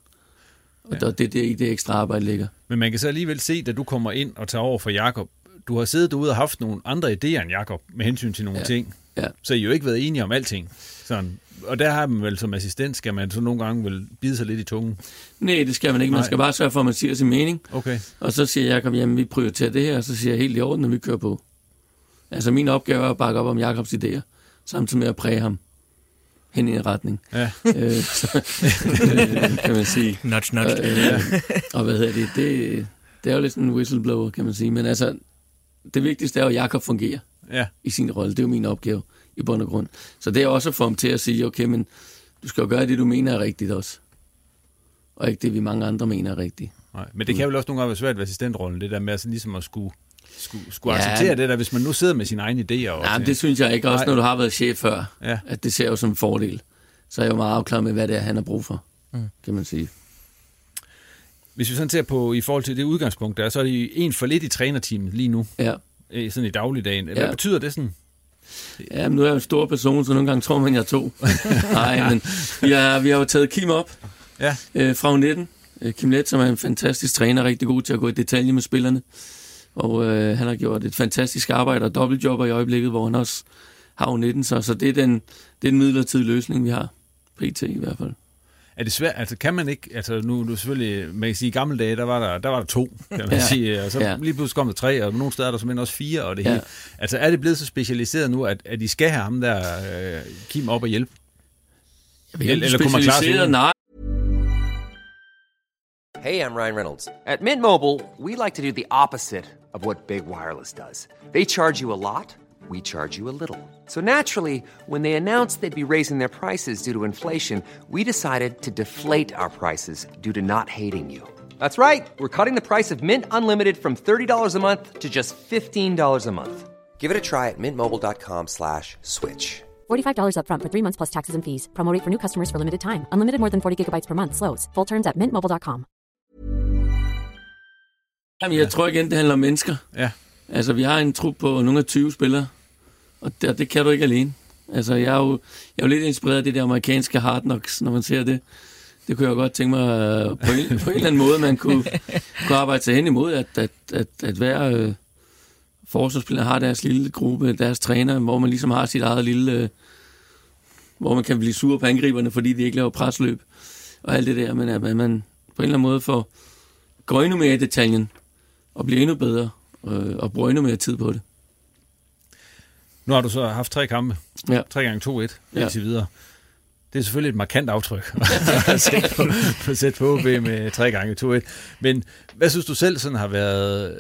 Og ja. det er det, det ekstra arbejde ligger. Men man kan så alligevel se, da du kommer ind og tager over for Jakob, du har siddet derude og haft nogle andre idéer end Jakob med hensyn til nogle Ja. ting. Ja. Så I har jo ikke været enige om alting. Sådan. Og der har man vel som assistent, skal man så nogle gange vel bide sig lidt i tungen. Nej, det skal man ikke. Man Nej. skal bare sørge for, at man siger sin mening. Okay. Og så siger Jakob, jamen vi prioriterer det her, og så siger jeg helt i orden, når vi kører på. Altså min opgave er at bakke op om Jakobs idéer, samtidig med at præge ham hen i en retning. Ja. Øh, så, øh, kan man sige. Nudge, nudge. Og, øh, og hvad hedder det? det? Det er jo lidt sådan en whistleblower, kan man sige. Men altså, det vigtigste er jo, at Jakob fungerer Ja. i sin rolle. Det er jo min opgave i bund og grund. Så det er også få ham til at sige, okay, men du skal jo gøre det, du mener er rigtigt også. Og ikke det, vi mange andre mener er rigtigt. Nej. Men det kan vel også nogle gange være svært ved assistentrollen, det der med altså ligesom at skulle, skulle, skulle Ja. acceptere det der, hvis man nu sidder med sine egne idéer. Og Nej, men det synes jeg ikke. Også Nej. når du har været chef før, Ja. at det ser jo som en fordel. Så er jeg jo meget afklaret med, hvad det er, han har brug for, mm. kan man sige. Hvis vi sådan ser på i forhold til det udgangspunkt, der er, så er det en for lidt i trænerteamet lige nu, Ja. sådan i dagligdagen. Hvad Ja. betyder det sådan? Ja, men nu er jeg jo en stor person, så nogle gange tror man, jeg er to. Nej, men vi har, vi har jo taget Kim op Ja. øh, fra U19. Øh, Kim Let, som er en fantastisk træner, rigtig god til at gå i detalje med spillerne. Og øh, han har gjort et fantastisk arbejde og dobbeltjobber i øjeblikket, hvor han også har U19. Så, så det, er den, det er den midlertidige løsning, vi har. PT i hvert fald. Er det svært? Altså kan man ikke, altså nu, nu selvfølgelig, man kan sige, i gamle dage, der var der, der, var der to, kan man Ja. sige, og så Ja. lige pludselig kom der tre, og nogle steder er der simpelthen også fire, og det Ja. hele. Altså er det blevet så specialiseret nu, at, at I skal have ham der, øh, Kim, op og hjælpe? Eller, eller kunne man klare sig? Nej, Hey, I'm Ryan Reynolds. At Mint Mobile, we like to do the opposite of what Big Wireless does. They charge you a lot, we charge you a little. So naturally, when they announced they'd be raising their prices due to inflation, we decided to deflate our prices due to not hating you. That's right. We're cutting the price of Mint Unlimited from $30 a month to just $15 a month. Give it a try at mintmobile.com slash switch. $45 upfront for three months plus taxes and fees. Promo rate for new customers for limited time. Unlimited more than 40 gigabytes per month. Slows. Full terms at mintmobile.com. Jamen, jeg tror igen, det handler om mennesker. Ja. Altså, vi har en trup på nogle af 20 spillere, og det, det kan du ikke alene. Altså, jeg er jo, jeg er jo lidt inspireret af det der amerikanske hard knocks, når man ser det. Det kunne jeg godt tænke mig øh, på en, på en eller anden måde, man kunne, kunne arbejde sig hen imod, at, at, at, at hver øh, forsvarsspiller har deres lille gruppe, deres træner, hvor man ligesom har sit eget lille... Øh, hvor man kan blive sur på angriberne, fordi de ikke laver presløb og alt det der, men at man, man på en eller anden måde får gå endnu mere i detaljen og blive endnu bedre øh, og bruge endnu mere tid på det. Nu har du så haft tre kampe. Ja. Tre gange 2-1, Ja. indtil videre. Det er selvfølgelig et markant aftryk at sætte på, at sætte på OB med tre gange 2-1. Men hvad synes du selv sådan har været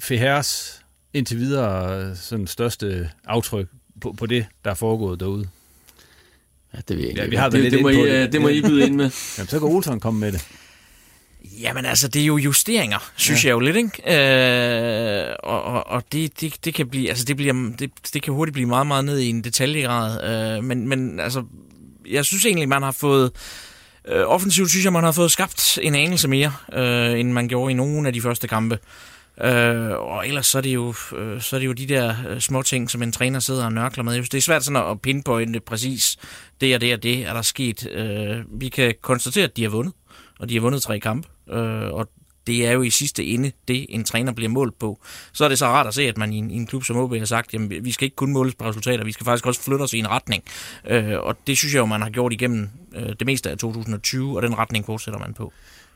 Fehers indtil videre sådan største aftryk på, på det, der er foregået derude? Ja, det ved jeg ikke. Ja, vi har det, lidt det, må I, det. øh, det må I byde ind med. Jamen, så kan Olsen komme med det. Jamen altså, det er jo justeringer, synes ja. jeg jo lidt, ikke? Øh, og og, og det, det, det kan blive, altså det, bliver, det, det kan hurtigt blive meget, meget ned i en detaljegrad. Øh, men, men altså, jeg synes egentlig, man har fået, øh, offensivt synes jeg, man har fået skabt en anelse mere, øh, end man gjorde i nogle af de første kampe. Øh, og ellers så er det jo, øh, så er det jo de der øh, små ting, som en træner sidder og nørkler med. Det er svært sådan at pinpointe præcis det og det og det er der sket. Øh, vi kan konstatere, at de har vundet, og de har vundet tre kampe. Øh, og det er jo i sidste ende det, en træner bliver målt på. Så er det så rart at se, at man i en, i en klub som OB har sagt, jamen vi skal ikke kun måles på resultater, vi skal faktisk også flytte os i en retning. Øh, og det synes jeg jo, man har gjort igennem øh, det meste af 2020, og den retning fortsætter man på.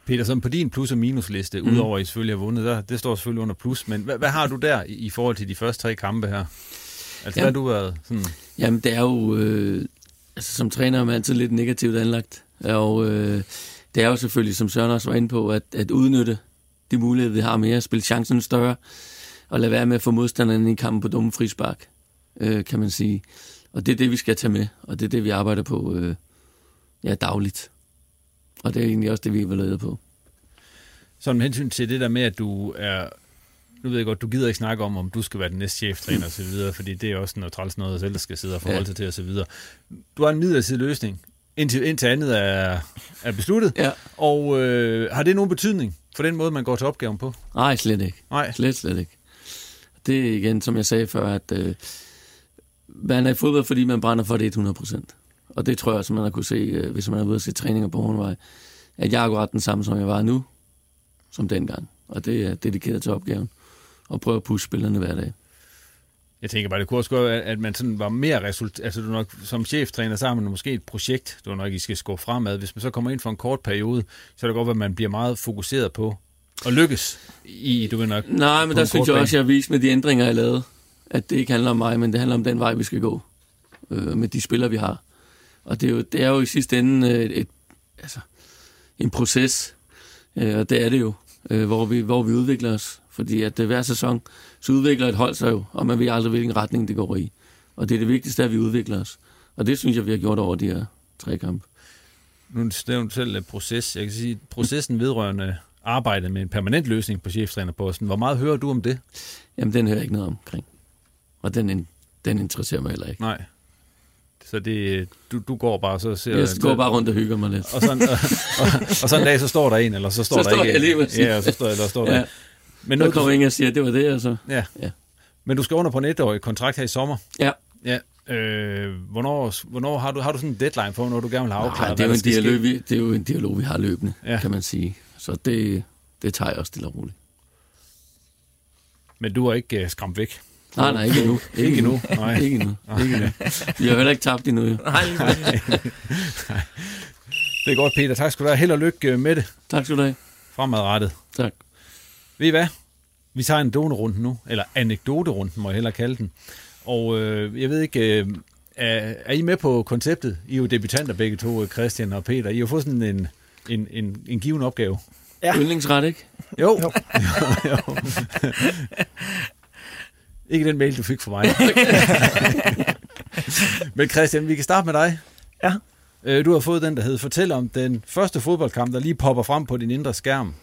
Peter, sådan på din plus- og minusliste, mm. udover at I selvfølgelig har vundet, der, det står selvfølgelig under plus, men hvad, hvad har du der i, i forhold til de første tre kampe her? Altså, hvad har du været sådan... Jamen, det er jo... Øh, altså, som træner er man altid lidt negativt anlagt. Og øh, det er jo selvfølgelig, som Søren også var inde på, at, at udnytte de muligheder, vi har med at spille chancen større, og lade være med at få modstanderne i kampen på dumme frispark, øh, kan man sige. Og det er det, vi skal tage med, og det er det, vi arbejder på øh, ja, dagligt. Og det er egentlig også det, vi er evalueret på. Så med hensyn til det der med, at du er... Nu ved jeg godt, du gider ikke snakke om, om du skal være den næste cheftræner osv., fordi det er også noget træls noget, selv der skal sidde og forholde ja. sig til osv. Du har en midlertidig løsning, indtil, indtil andet er, er besluttet. Ja. Og øh, har det nogen betydning for den måde, man går til opgaven på? Nej, slet ikke. Nej. Slet, slet ikke. Det er igen, som jeg sagde før, at øh, man er i fodbold, fordi man brænder for det 100 procent. Og det tror jeg også, man har kunne se, øh, hvis man er ude og se træninger på Hornvej, at jeg er akkurat den samme, som jeg var nu, som dengang. Og det er dedikeret til opgaven. Og prøve at pushe spillerne hver dag. Jeg tænker bare, det kunne også godt, at man sådan var mere resultat... Altså, du nok, som cheftræner, så har man måske et projekt, du nok, I skal skå fremad. Hvis man så kommer ind for en kort periode, så er det godt, at man bliver meget fokuseret på at lykkes i, du ved nok... Nej, men der synes jeg også, at jeg har vist med de ændringer, jeg lavede, at det ikke handler om mig, men det handler om den vej, vi skal gå øh, med de spillere, vi har. Og det er jo, det er jo i sidste ende et, et, altså, en proces, øh, og det er det jo, øh, hvor, vi, hvor vi udvikler os. Fordi at hver sæson, så udvikler et hold sig jo, og man ved aldrig, hvilken retning det går i. Og det er det vigtigste, at vi udvikler os. Og det synes jeg, vi har gjort over de her tre kampe. Nu nævner du selv proces. Jeg kan sige, processen vedrørende arbejdet med en permanent løsning på cheftrænerposten. Hvor meget hører du om det? Jamen, den hører jeg ikke noget omkring. Og den, den interesserer mig heller ikke. Nej. Så det, du, du går bare så ser... Jeg går bare rundt og hygger mig lidt. Og sådan, og, og, og sådan en dag, så står der en, eller så står så der står ikke jeg lige Ja, og så står, eller står der ja. Men nu kommer ingen og siger, at det var det, altså. Ja. ja. Men du skal under på en etårig kontrakt her i sommer. Ja. Ja. Øh, hvornår, hvornår har du, har du sådan en deadline for, når du gerne vil have afklaret, Nej, det, er jo en dialog, vi, det er jo en dialog, vi har løbende, Ja. kan man sige. Så det, det tager jeg også stille og roligt. Men du er ikke uh, skræmt væk? Nej, nej, ikke endnu. Ikke endnu? Nej. ikke endnu. Nej. Ikke endnu. Vi har heller ikke tabt endnu. jo. Nej, Det er godt, Peter. Tak skal du have. Held og lykke øh, med det. Tak skal du have. Fremadrettet. Tak. Ved I hvad? Vi tager en donerunde nu, eller anekdoterunden, må jeg hellere kalde den. Og øh, jeg ved ikke, øh, er, er I med på konceptet? I er jo debutanter begge to, øh, Christian og Peter. I har fået sådan en, en, en, en given opgave. Ja. Yndlingsret, ikke? Jo. jo. jo. ikke den mail, du fik fra mig. Men Christian, vi kan starte med dig. Ja. Øh, Du har fået den, der hedder Fortæl om den første fodboldkamp, der lige popper frem på din indre skærm,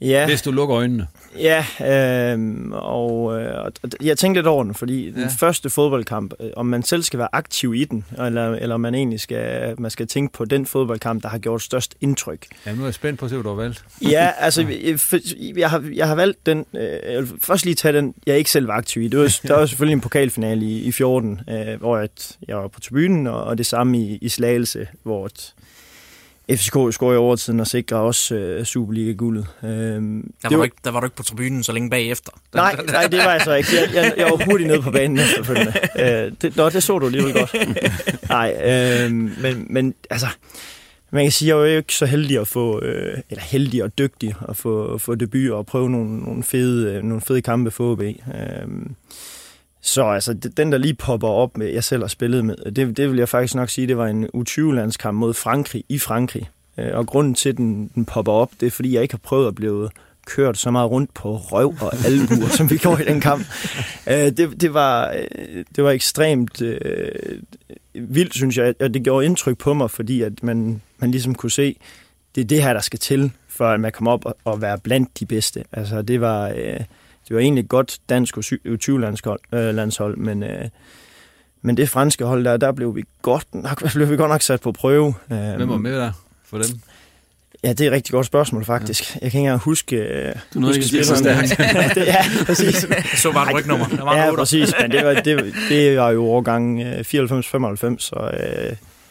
Ja, hvis du lukker øjnene. ja øh, og, øh, og jeg tænkte lidt over den, fordi ja. den første fodboldkamp, øh, om man selv skal være aktiv i den, eller, eller om man egentlig skal, man skal tænke på den fodboldkamp, der har gjort størst indtryk. Ja, nu er jeg spændt på at se, hvad du har valgt. Ja, altså, jeg, jeg, har, jeg har valgt den, øh, jeg vil først lige tage den, jeg ikke selv var aktiv i. Det var, der var selvfølgelig en pokalfinale i, i 14, øh, hvor jeg, jeg var på tribunen, og, og det samme i, i Slagelse, hvor et, FCK scorede i overtiden og sikrer også øh, Superliga-guldet. Øh, Der var, du ikke, der var du ikke på tribunen så længe bagefter. Nej, nej, det var jeg så ikke. Jeg, jeg, jeg var hurtigt nede på banen efterfølgende. Øh, det, nå, det så du alligevel godt. Nej, øh, men, men altså, man kan sige, at jeg er jo ikke så heldig at få, øh, eller heldig og dygtig at få, få debut og prøve nogle, nogle, fede, øh, nogle fede kampe for OB. Øh, så altså, den der lige popper op med, jeg selv har spillet med, det, det vil jeg faktisk nok sige, det var en U20-landskamp mod Frankrig i Frankrig. Øh, Og grunden til, at den, den popper op, det er, fordi jeg ikke har prøvet at blive kørt så meget rundt på røv og albuer, som vi gjorde i den kamp. Øh, det, det, var, øh, det var ekstremt øh, vildt, synes jeg, og det gjorde indtryk på mig, fordi at man, man ligesom kunne se, det er det her, der skal til, for at man kommer op og, og være blandt de bedste. Altså, det var, øh, det var egentlig et godt dansk U20-landshold, øh, landshold, men, øh, men det franske hold der, der blev vi godt nok, blev vi godt nok sat på prøve. Øh, Hvem var med der for den? Ja, det er et rigtig godt spørgsmål, faktisk. Jeg kan ikke engang huske... øh, Du nåede ikke så Det- Ja, præcis. Så var et rygnummer. Der var Ja, otter. præcis. Men det var, det, det var jo årgang øh, 94-95, så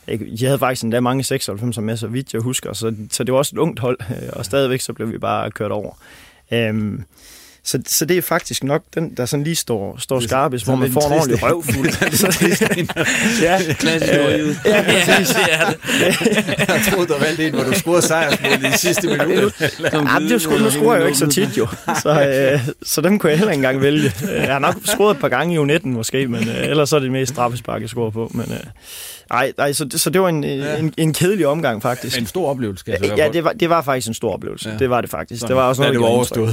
øh, de havde faktisk endda mange 96 med, så vidt jeg husker, så, så det var også et ungt hold, øh, og stadigvæk så blev vi bare kørt over. Øhm, så, så det er faktisk nok den, der sådan lige står, står skarpest, hvor man får en ordentlig røvfuld. ja, klassisk øh, ja, præcis. det er det. jeg troede, der valgte en, hvor du scorede sejrsmål i sidste minutter. Jamen, det scorer, nu scorer jeg jo ikke så tit jo, så, øh, så dem kunne jeg heller ikke engang vælge. Jeg har nok scoret et par gange i U19 måske, men øh, ellers så er det mest straffespark, jeg scorer på. Men, øh, ej, ej så, så det var en, ja. en, en kedelig omgang, faktisk. En stor oplevelse, kan jeg Ja, det var, det var faktisk en stor oplevelse. Ja. Det var det faktisk. Sådan. Det var også noget, det var overstået.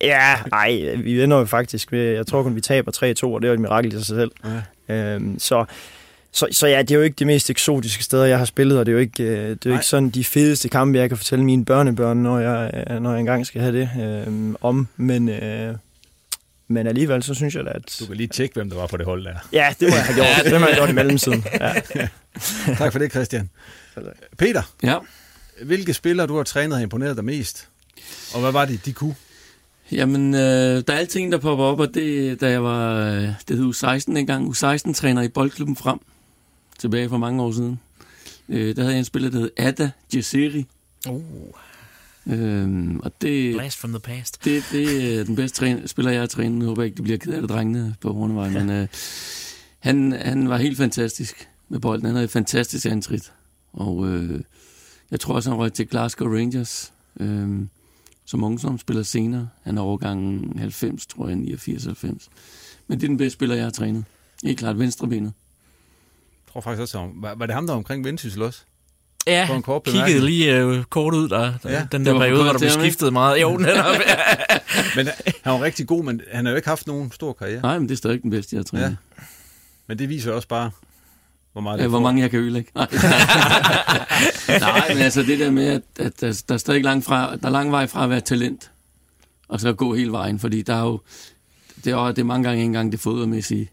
ja, ej, vi ender jo faktisk med, jeg tror kun, vi taber 3-2, og det er jo et mirakel i sig selv. Ja. Øhm, så, så, så ja, det er jo ikke de mest eksotiske steder, jeg har spillet, og det er jo ikke, det er jo ikke sådan de fedeste kampe, jeg kan fortælle mine børnebørn, når jeg, når jeg engang skal have det øhm, om. Men, øh, men alligevel, så synes jeg da, at... Du kan lige tjekke, hvem der var på det hold der. Ja, det må jeg have gjort. det må jeg have gjort i mellemtiden. Ja. tak for det, Christian. Peter, ja. hvilke spillere du har trænet har imponeret dig mest? Og hvad var det, de kunne? Jamen, øh, der er alting, der popper op, og det, da jeg var, det hed U16 engang, U16-træner i boldklubben frem, tilbage for mange år siden. Øh, der havde jeg en spiller, der hed Ada Jesseri. Uh. Øhm, og det, Blast from the past. Det, det er den bedste træner, spiller, jeg har trænet. Jeg håber ikke, det bliver ked af det, drengene på Hornevej. Men øh, han, han var helt fantastisk med bolden. Han havde et fantastisk antrit. Og øh, jeg tror også, han røg til Glasgow Rangers øh, som ungdomsspiller senere. Han er overgangen 90, tror jeg, 89-90. Men det er den bedste spiller, jeg har trænet. Helt klart venstrebenet. Jeg tror faktisk også, var, var det ham, der var omkring Vendsyssel også? Ja, en kort kiggede lige øh, kort ud der, ja, den der periode, hvor der blev skiftet meget. Jo, netop. men han var rigtig god, men han har jo ikke haft nogen stor karriere. Nej, men det er stadig den bedste, jeg har trænet. Ja. Men det viser også bare, hvor meget ja, hvor mange jeg kan ødelægge. Nej. Nej, men altså det der med, at, at der, der er stadig lang, fra, der er lang vej fra at være talent, og så gå hele vejen, fordi der er jo, det er, det er mange gange engang det fodboldmæssige,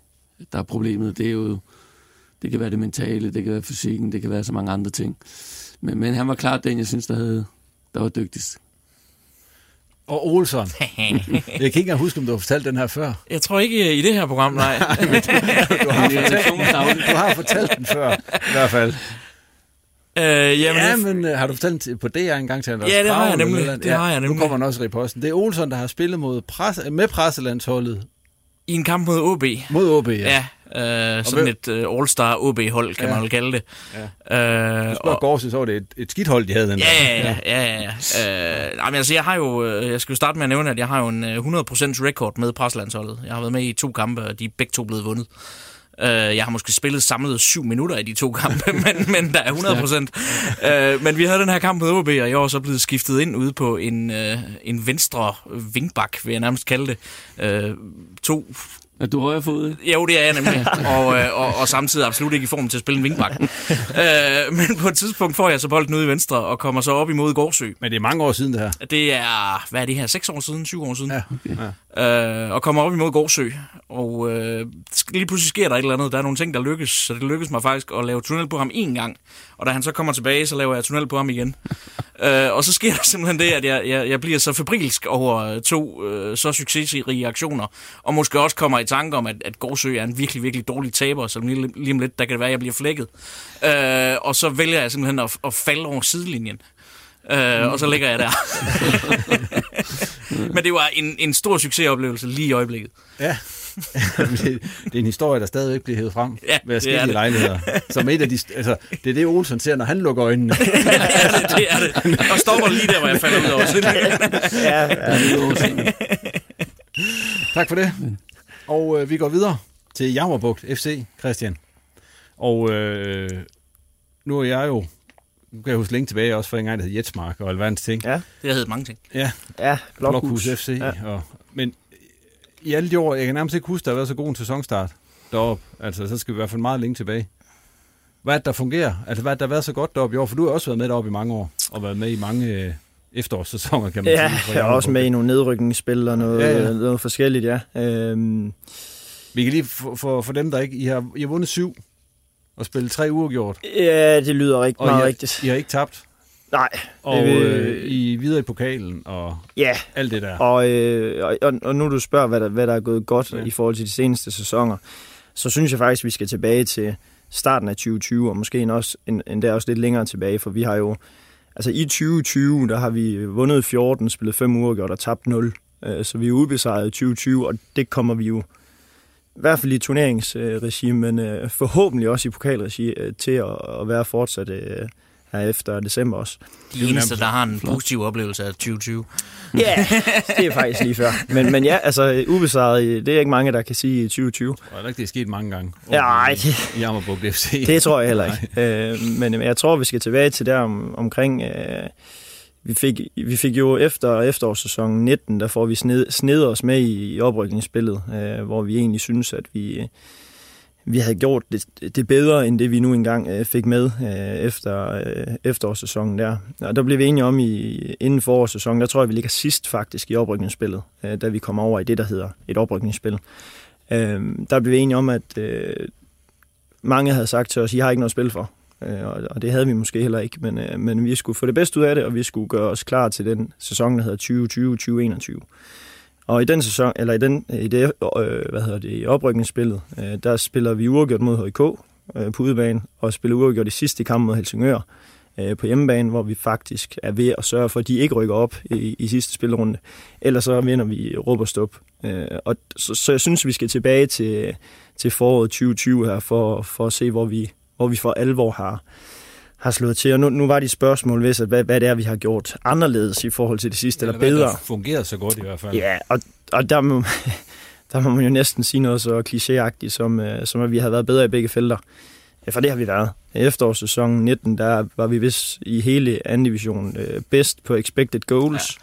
der er problemet. Det er jo, det kan være det mentale, det kan være fysikken, det kan være så mange andre ting. Men, men han var klart den, jeg synes, der, havde, der var dygtigst. Og Olsson. jeg kan ikke engang huske, om du har fortalt den her før. Jeg tror ikke i det her program, nej. nej du, du, har fortalt, du har fortalt den før, i hvert fald. Øh, jamen, ja, men uh, har du fortalt den på DR en gang til Ja, det har jeg nemlig. Det ja, har jeg nemlig. Nu kommer den også i posten. Det er Olsson, der har spillet mod pres, med presselandsholdet. I en kamp mod OB. Mod OB, ja. ja. Øh, sådan et uh, all-star OB-hold, kan ja. man vel kalde det. Ja. Øh, spørger Gårdsen, så var det et, et skidt hold, de havde den ja, der. Ja, ja, ja. Øh, men altså, jeg har jo, jeg skal jo starte med at nævne, at jeg har jo en 100% record med preslandsholdet. Jeg har været med i to kampe, og de er begge to blevet vundet. Uh, jeg har måske spillet samlet syv minutter i de to kampe, men, men der er 100 procent. Uh, men vi havde den her kamp mod OB, og jeg var så blevet skiftet ind ude på en, uh, en venstre vingbak, vil jeg nærmest kalde det. Uh, to er du højrefodet? Jo, det er jeg nemlig. og, øh, og, og samtidig absolut ikke i form til at spille en vingbak. øh, men på et tidspunkt får jeg så bolden ude i venstre og kommer så op imod Gårdsø. Men det er mange år siden det her. Det er, hvad er det her, seks år siden, syv år siden? Ja, okay. øh, og kommer op imod Gårdsø. Og øh, lige pludselig sker der et eller andet. Der er nogle ting, der lykkes. Så det lykkes mig faktisk at lave tunnel på ham en gang. Og da han så kommer tilbage, så laver jeg tunnel på ham igen. øh, og så sker der simpelthen det, at jeg, jeg, jeg bliver så febrilsk over to øh, så succesrige aktioner. Og måske også kommer i tanke om, at, at Gårdsø er en virkelig, virkelig dårlig taber, så lige, lige om lidt, der kan det være, at jeg bliver flækket. Øh, og så vælger jeg simpelthen at, at falde over sidelinjen. Øh, og så ligger jeg der. Men det var en, en stor succesoplevelse lige i øjeblikket. Ja. det, det er en historie, der stadigvæk bliver hævet frem ja, ved forskellige lejligheder. Som et af de, altså, det er det, Olsen ser, når han lukker øjnene. ja, det er det, det er det. Og stopper lige der, hvor jeg falder ud over. ja, ja, det er Tak for det. Og øh, vi går videre til Jammerbugt FC, Christian. Og øh, nu er jeg jo, nu kan jeg huske længe tilbage, også for en gang, der hed Jetsmark og alverdens ting. Ja. Det har heddet mange ting. Ja, ja Blokhus, Blokhus FC. Ja. Og, men i alle de år, jeg kan nærmest ikke huske, at der har været så god en sæsonstart deroppe. Altså, så skal vi i hvert fald meget længe tilbage. Hvad er det, der fungerer? Altså, hvad er det, der har været så godt deroppe i år? For du har også været med deroppe i mange år, og været med i mange øh, efterårssæsoner, kan man ja, sige. Ja, også med i nogle nedrykningsspil og noget, ja, ja. noget forskelligt, ja. Øhm. Vi kan lige for, for, for dem, der ikke... I har, I har vundet syv og spillet tre uafgjort. Ja, det lyder rigtig og meget I har, rigtigt. I har ikke tabt. Nej. Og øh, I er videre i pokalen og ja. alt det der. Og, øh, og, og nu du spørger, hvad der, hvad der er gået godt ja. i forhold til de seneste sæsoner, så synes jeg faktisk, vi skal tilbage til starten af 2020, og måske også, endda også lidt længere tilbage, for vi har jo, altså i 2020, der har vi vundet 14, spillet 5 uger, og tabt 0. Øh, så vi er ubesejret i 2020, og det kommer vi jo i hvert fald i turneringsregime, men øh, forhåbentlig også i pokalregi øh, til at være fortsat her efter december også. De eneste, der har en positiv oplevelse af 2020. Ja, det er faktisk lige før. Men, men ja, altså ubesejret, det er ikke mange, der kan sige i 2020. Og det er sket mange gange. Ja, nej. I Jammerbuk FC. Det tror jeg heller ikke. øh, men jeg tror, vi skal tilbage til der om, omkring... Øh, vi fik, vi fik jo efter efterårssæsonen 19, der får vi sned, sned os med i, i oprykningsspillet, øh, hvor vi egentlig synes, at vi, vi havde gjort det, det bedre, end det vi nu engang øh, fik med øh, efter øh, efterårssæsonen der. Og der blev vi enige om, i, inden forårssæsonen, der tror jeg, vi ligger sidst faktisk i oprykningsspillet, øh, da vi kommer over i det, der hedder et oprykningsspil. Øh, der blev vi enige om, at øh, mange havde sagt til os, I har ikke noget spil for. Øh, og det havde vi måske heller ikke, men, øh, men vi skulle få det bedste ud af det, og vi skulle gøre os klar til den sæson, der hedder 2020-2021. Og i den sæson, eller i, den, øh, i det, øh, hvad hedder det, i oprykningsspillet, øh, der spiller vi uafgjort mod HK øh, på udebane, og spiller uafgjort i sidste kamp mod Helsingør øh, på hjemmebane, hvor vi faktisk er ved at sørge for, at de ikke rykker op i, i sidste spillerunde. Ellers så vinder vi råb og stop. Øh, og så, så jeg synes, vi skal tilbage til, til foråret 2020 her, for, for at se, hvor vi, hvor vi for alvor har, har slået til. Og nu, nu var de spørgsmål, hvis, at hvad, hvad det er, vi har gjort anderledes i forhold til det sidste, eller, eller bedre. Hvad fungeret så godt i hvert fald. Ja, og, og der, må, der må man jo næsten sige noget så klichéagtigt, som, øh, som at vi har været bedre i begge felter. Ja, for det har vi været. I efterårssæsonen 19, der var vi vist i hele anden division øh, bedst på expected goals.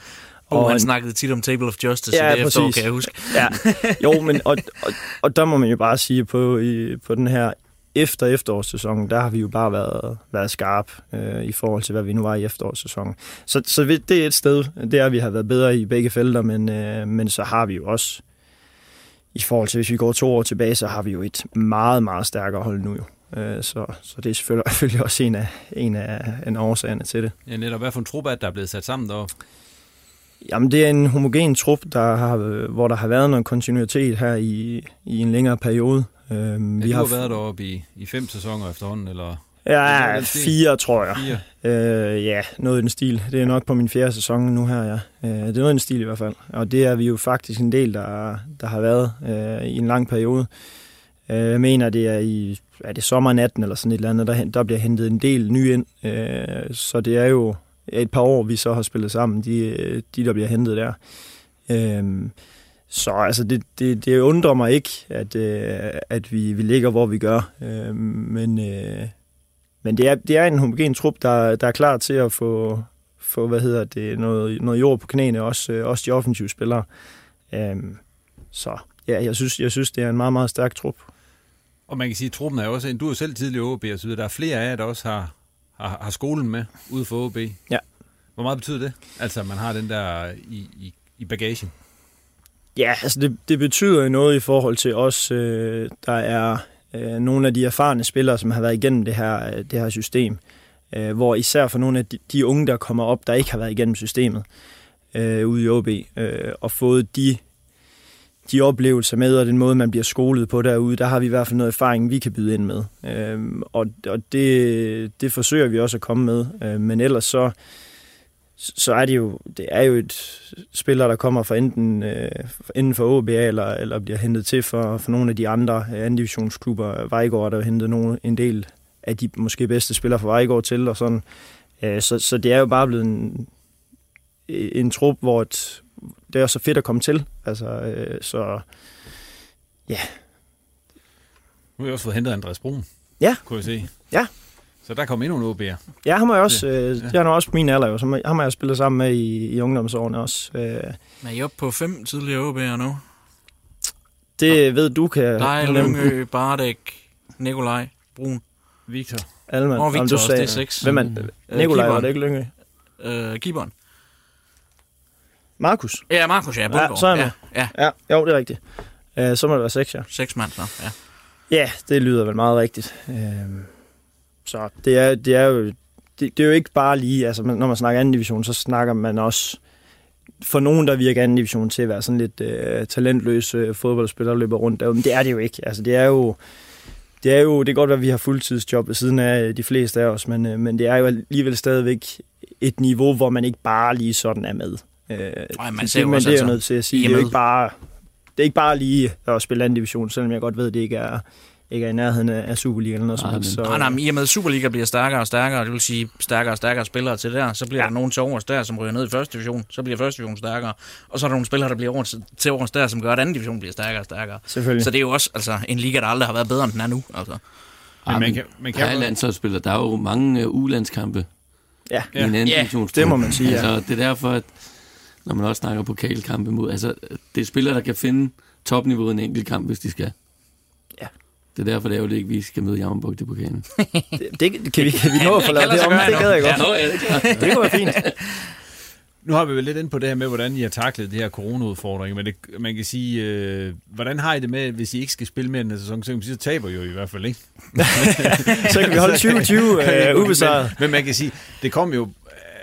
Ja. Og, og han snakkede tit om Table of Justice ja, i det efterår, kan jeg huske. Ja. Jo, men og, og, og der må man jo bare sige på, i, på den her efter efterårssæsonen, der har vi jo bare været, været skarp øh, i forhold til, hvad vi nu var i efterårssæsonen. Så, så det er et sted, er, at vi har været bedre i begge felter, men, øh, men så har vi jo også, i forhold til, hvis vi går to år tilbage, så har vi jo et meget, meget stærkere hold nu jo. Øh, så, så det er selvfølgelig, selvfølgelig også en af, en af en årsagerne til det. Ja, netop. Hvad for en trup er der er blevet sat sammen deroppe? Jamen, det er en homogen trup, der har, hvor der har været noget kontinuitet her i, i en længere periode. Øhm, ja, vi har, har været deroppe i, i fem sæsoner efterhånden, eller? Ja, fire, tror jeg. Fire. Øh, ja, noget i den stil. Det er nok på min fjerde sæson nu her, ja. Øh, det er noget i den stil i hvert fald. Og det er vi jo faktisk en del, der, der har været øh, i en lang periode. Øh, jeg mener, det er i er det sommer 18 eller sådan et eller andet, der, der bliver hentet en del ny ind. Øh, så det er jo et par år, vi så har spillet sammen, de, de der bliver hentet der. Øh, så altså, det, det, det undrer mig ikke, at, øh, at vi, vi ligger, hvor vi gør. Øh, men øh, men det, er, det er en homogen trup, der, der er klar til at få, få hvad hedder det, noget, noget jord på knæene, også, øh, også de offensive spillere. Øh, så ja, jeg synes, jeg synes, det er en meget, meget stærk trup. Og man kan sige, at truppen er også en, du er selv tidligere OB, og så videre. Der er flere af jer, der også har, har, har skolen med ude for OB. Ja. Hvor meget betyder det? Altså, at man har den der i, i, i bagagen? Ja, altså det, det betyder noget i forhold til os, øh, der er øh, nogle af de erfarne spillere, som har været igennem det her, øh, det her system. Øh, hvor især for nogle af de, de unge, der kommer op, der ikke har været igennem systemet øh, ude i OB, øh, og fået de, de oplevelser med, og den måde, man bliver skolet på derude, der har vi i hvert fald noget erfaring, vi kan byde ind med. Øh, og og det, det forsøger vi også at komme med. Øh, men ellers så så er det jo, det er jo et spiller, der kommer fra enten, øh, inden for OBA, eller, eller bliver hentet til for, for nogle af de andre øh, anden divisionsklubber. Vejgaard der har hentet nogle, en del af de måske bedste spillere fra Vejgaard til, og sådan. Øh, så, så det er jo bare blevet en, en trup, hvor et, det er så fedt at komme til. Altså, øh, så ja. Nu har jeg også fået hentet Andreas Brun. Ja. Kunne jeg se. Ja. Så der kom endnu en OB'er. Ja, ham har jeg også, øh, ja. er også på min alder, jo, så ham har jeg spillet sammen med i, i ungdomsårene også. Øh. Er I oppe på fem tidligere OB'er nu? Det ja. ved du, kan Nej, Lyngø, Bardæk, Nikolaj, Brun. Victor. Alman. Og Victor også, det er seks. Hvem er uh, Nikolaj, var det ikke Lyngø? Uh, Kibon. Markus? Ja, Markus, ja. Bundgaard. Ja, så er jeg ja, ja. ja, jo, det er rigtigt. Uh, så må det være seks, ja. Seks mand, så, ja. Ja, det lyder vel meget rigtigt. Uh, så det er, det er jo det, det er jo ikke bare lige, altså når man snakker anden division, så snakker man også for nogen, der virker anden division til at være sådan lidt uh, talentløse fodboldspillere, der løber rundt. Men det er det jo ikke. Altså det er jo, det er jo, det er godt, at vi har fuldtidsjob ved siden af de fleste af os, men, øh, men det er jo alligevel stadigvæk et niveau, hvor man ikke bare lige sådan er med. Øh, Ej, man det, ser jo men det er jo altså, nødt til at sige. Det er jo ikke bare, det er ikke bare lige at spille anden division, selvom jeg godt ved, at det ikke er, ikke er i nærheden af Superliga eller noget som helst. men, nej, nej, men i og med Superliga bliver stærkere og stærkere, det vil sige stærkere og stærkere spillere til der, så bliver ja. der nogen til overs der, som ryger ned i første division, så bliver første division stærkere, og så er der nogle spillere, der bliver over til overs der, som gør, at anden division bliver stærkere og stærkere. Selvfølgelig. Så det er jo også altså, en liga, der aldrig har været bedre, end den er nu. Altså. Men man kan, man kan landsholdsspiller, der er jo mange uh, ulandskampe Ja. i en anden Ja, det må man sige, ja. Altså, det er derfor, at når man også snakker pokalkampe mod, altså, det er spillere, der kan finde topniveauet i en enkelt kamp, hvis de skal. Det er derfor, det er jo det ikke, vi skal møde Jammerbugt i pokalen. det, det, kan, vi, kan vi nå at få lavet det om? Det gad jeg godt. Ja, nå, ja, det er klart. det kunne være fint. Nu har vi vel lidt ind på det her med, hvordan I har taklet det her corona-udfordring, men det, man kan sige, øh, hvordan har I det med, hvis I ikke skal spille mere end en sæson, så, kan man sige, så taber I jo i hvert fald, ikke? Så kan vi holde 2020 øh, ubesejret. Men, men man kan sige, det kom jo,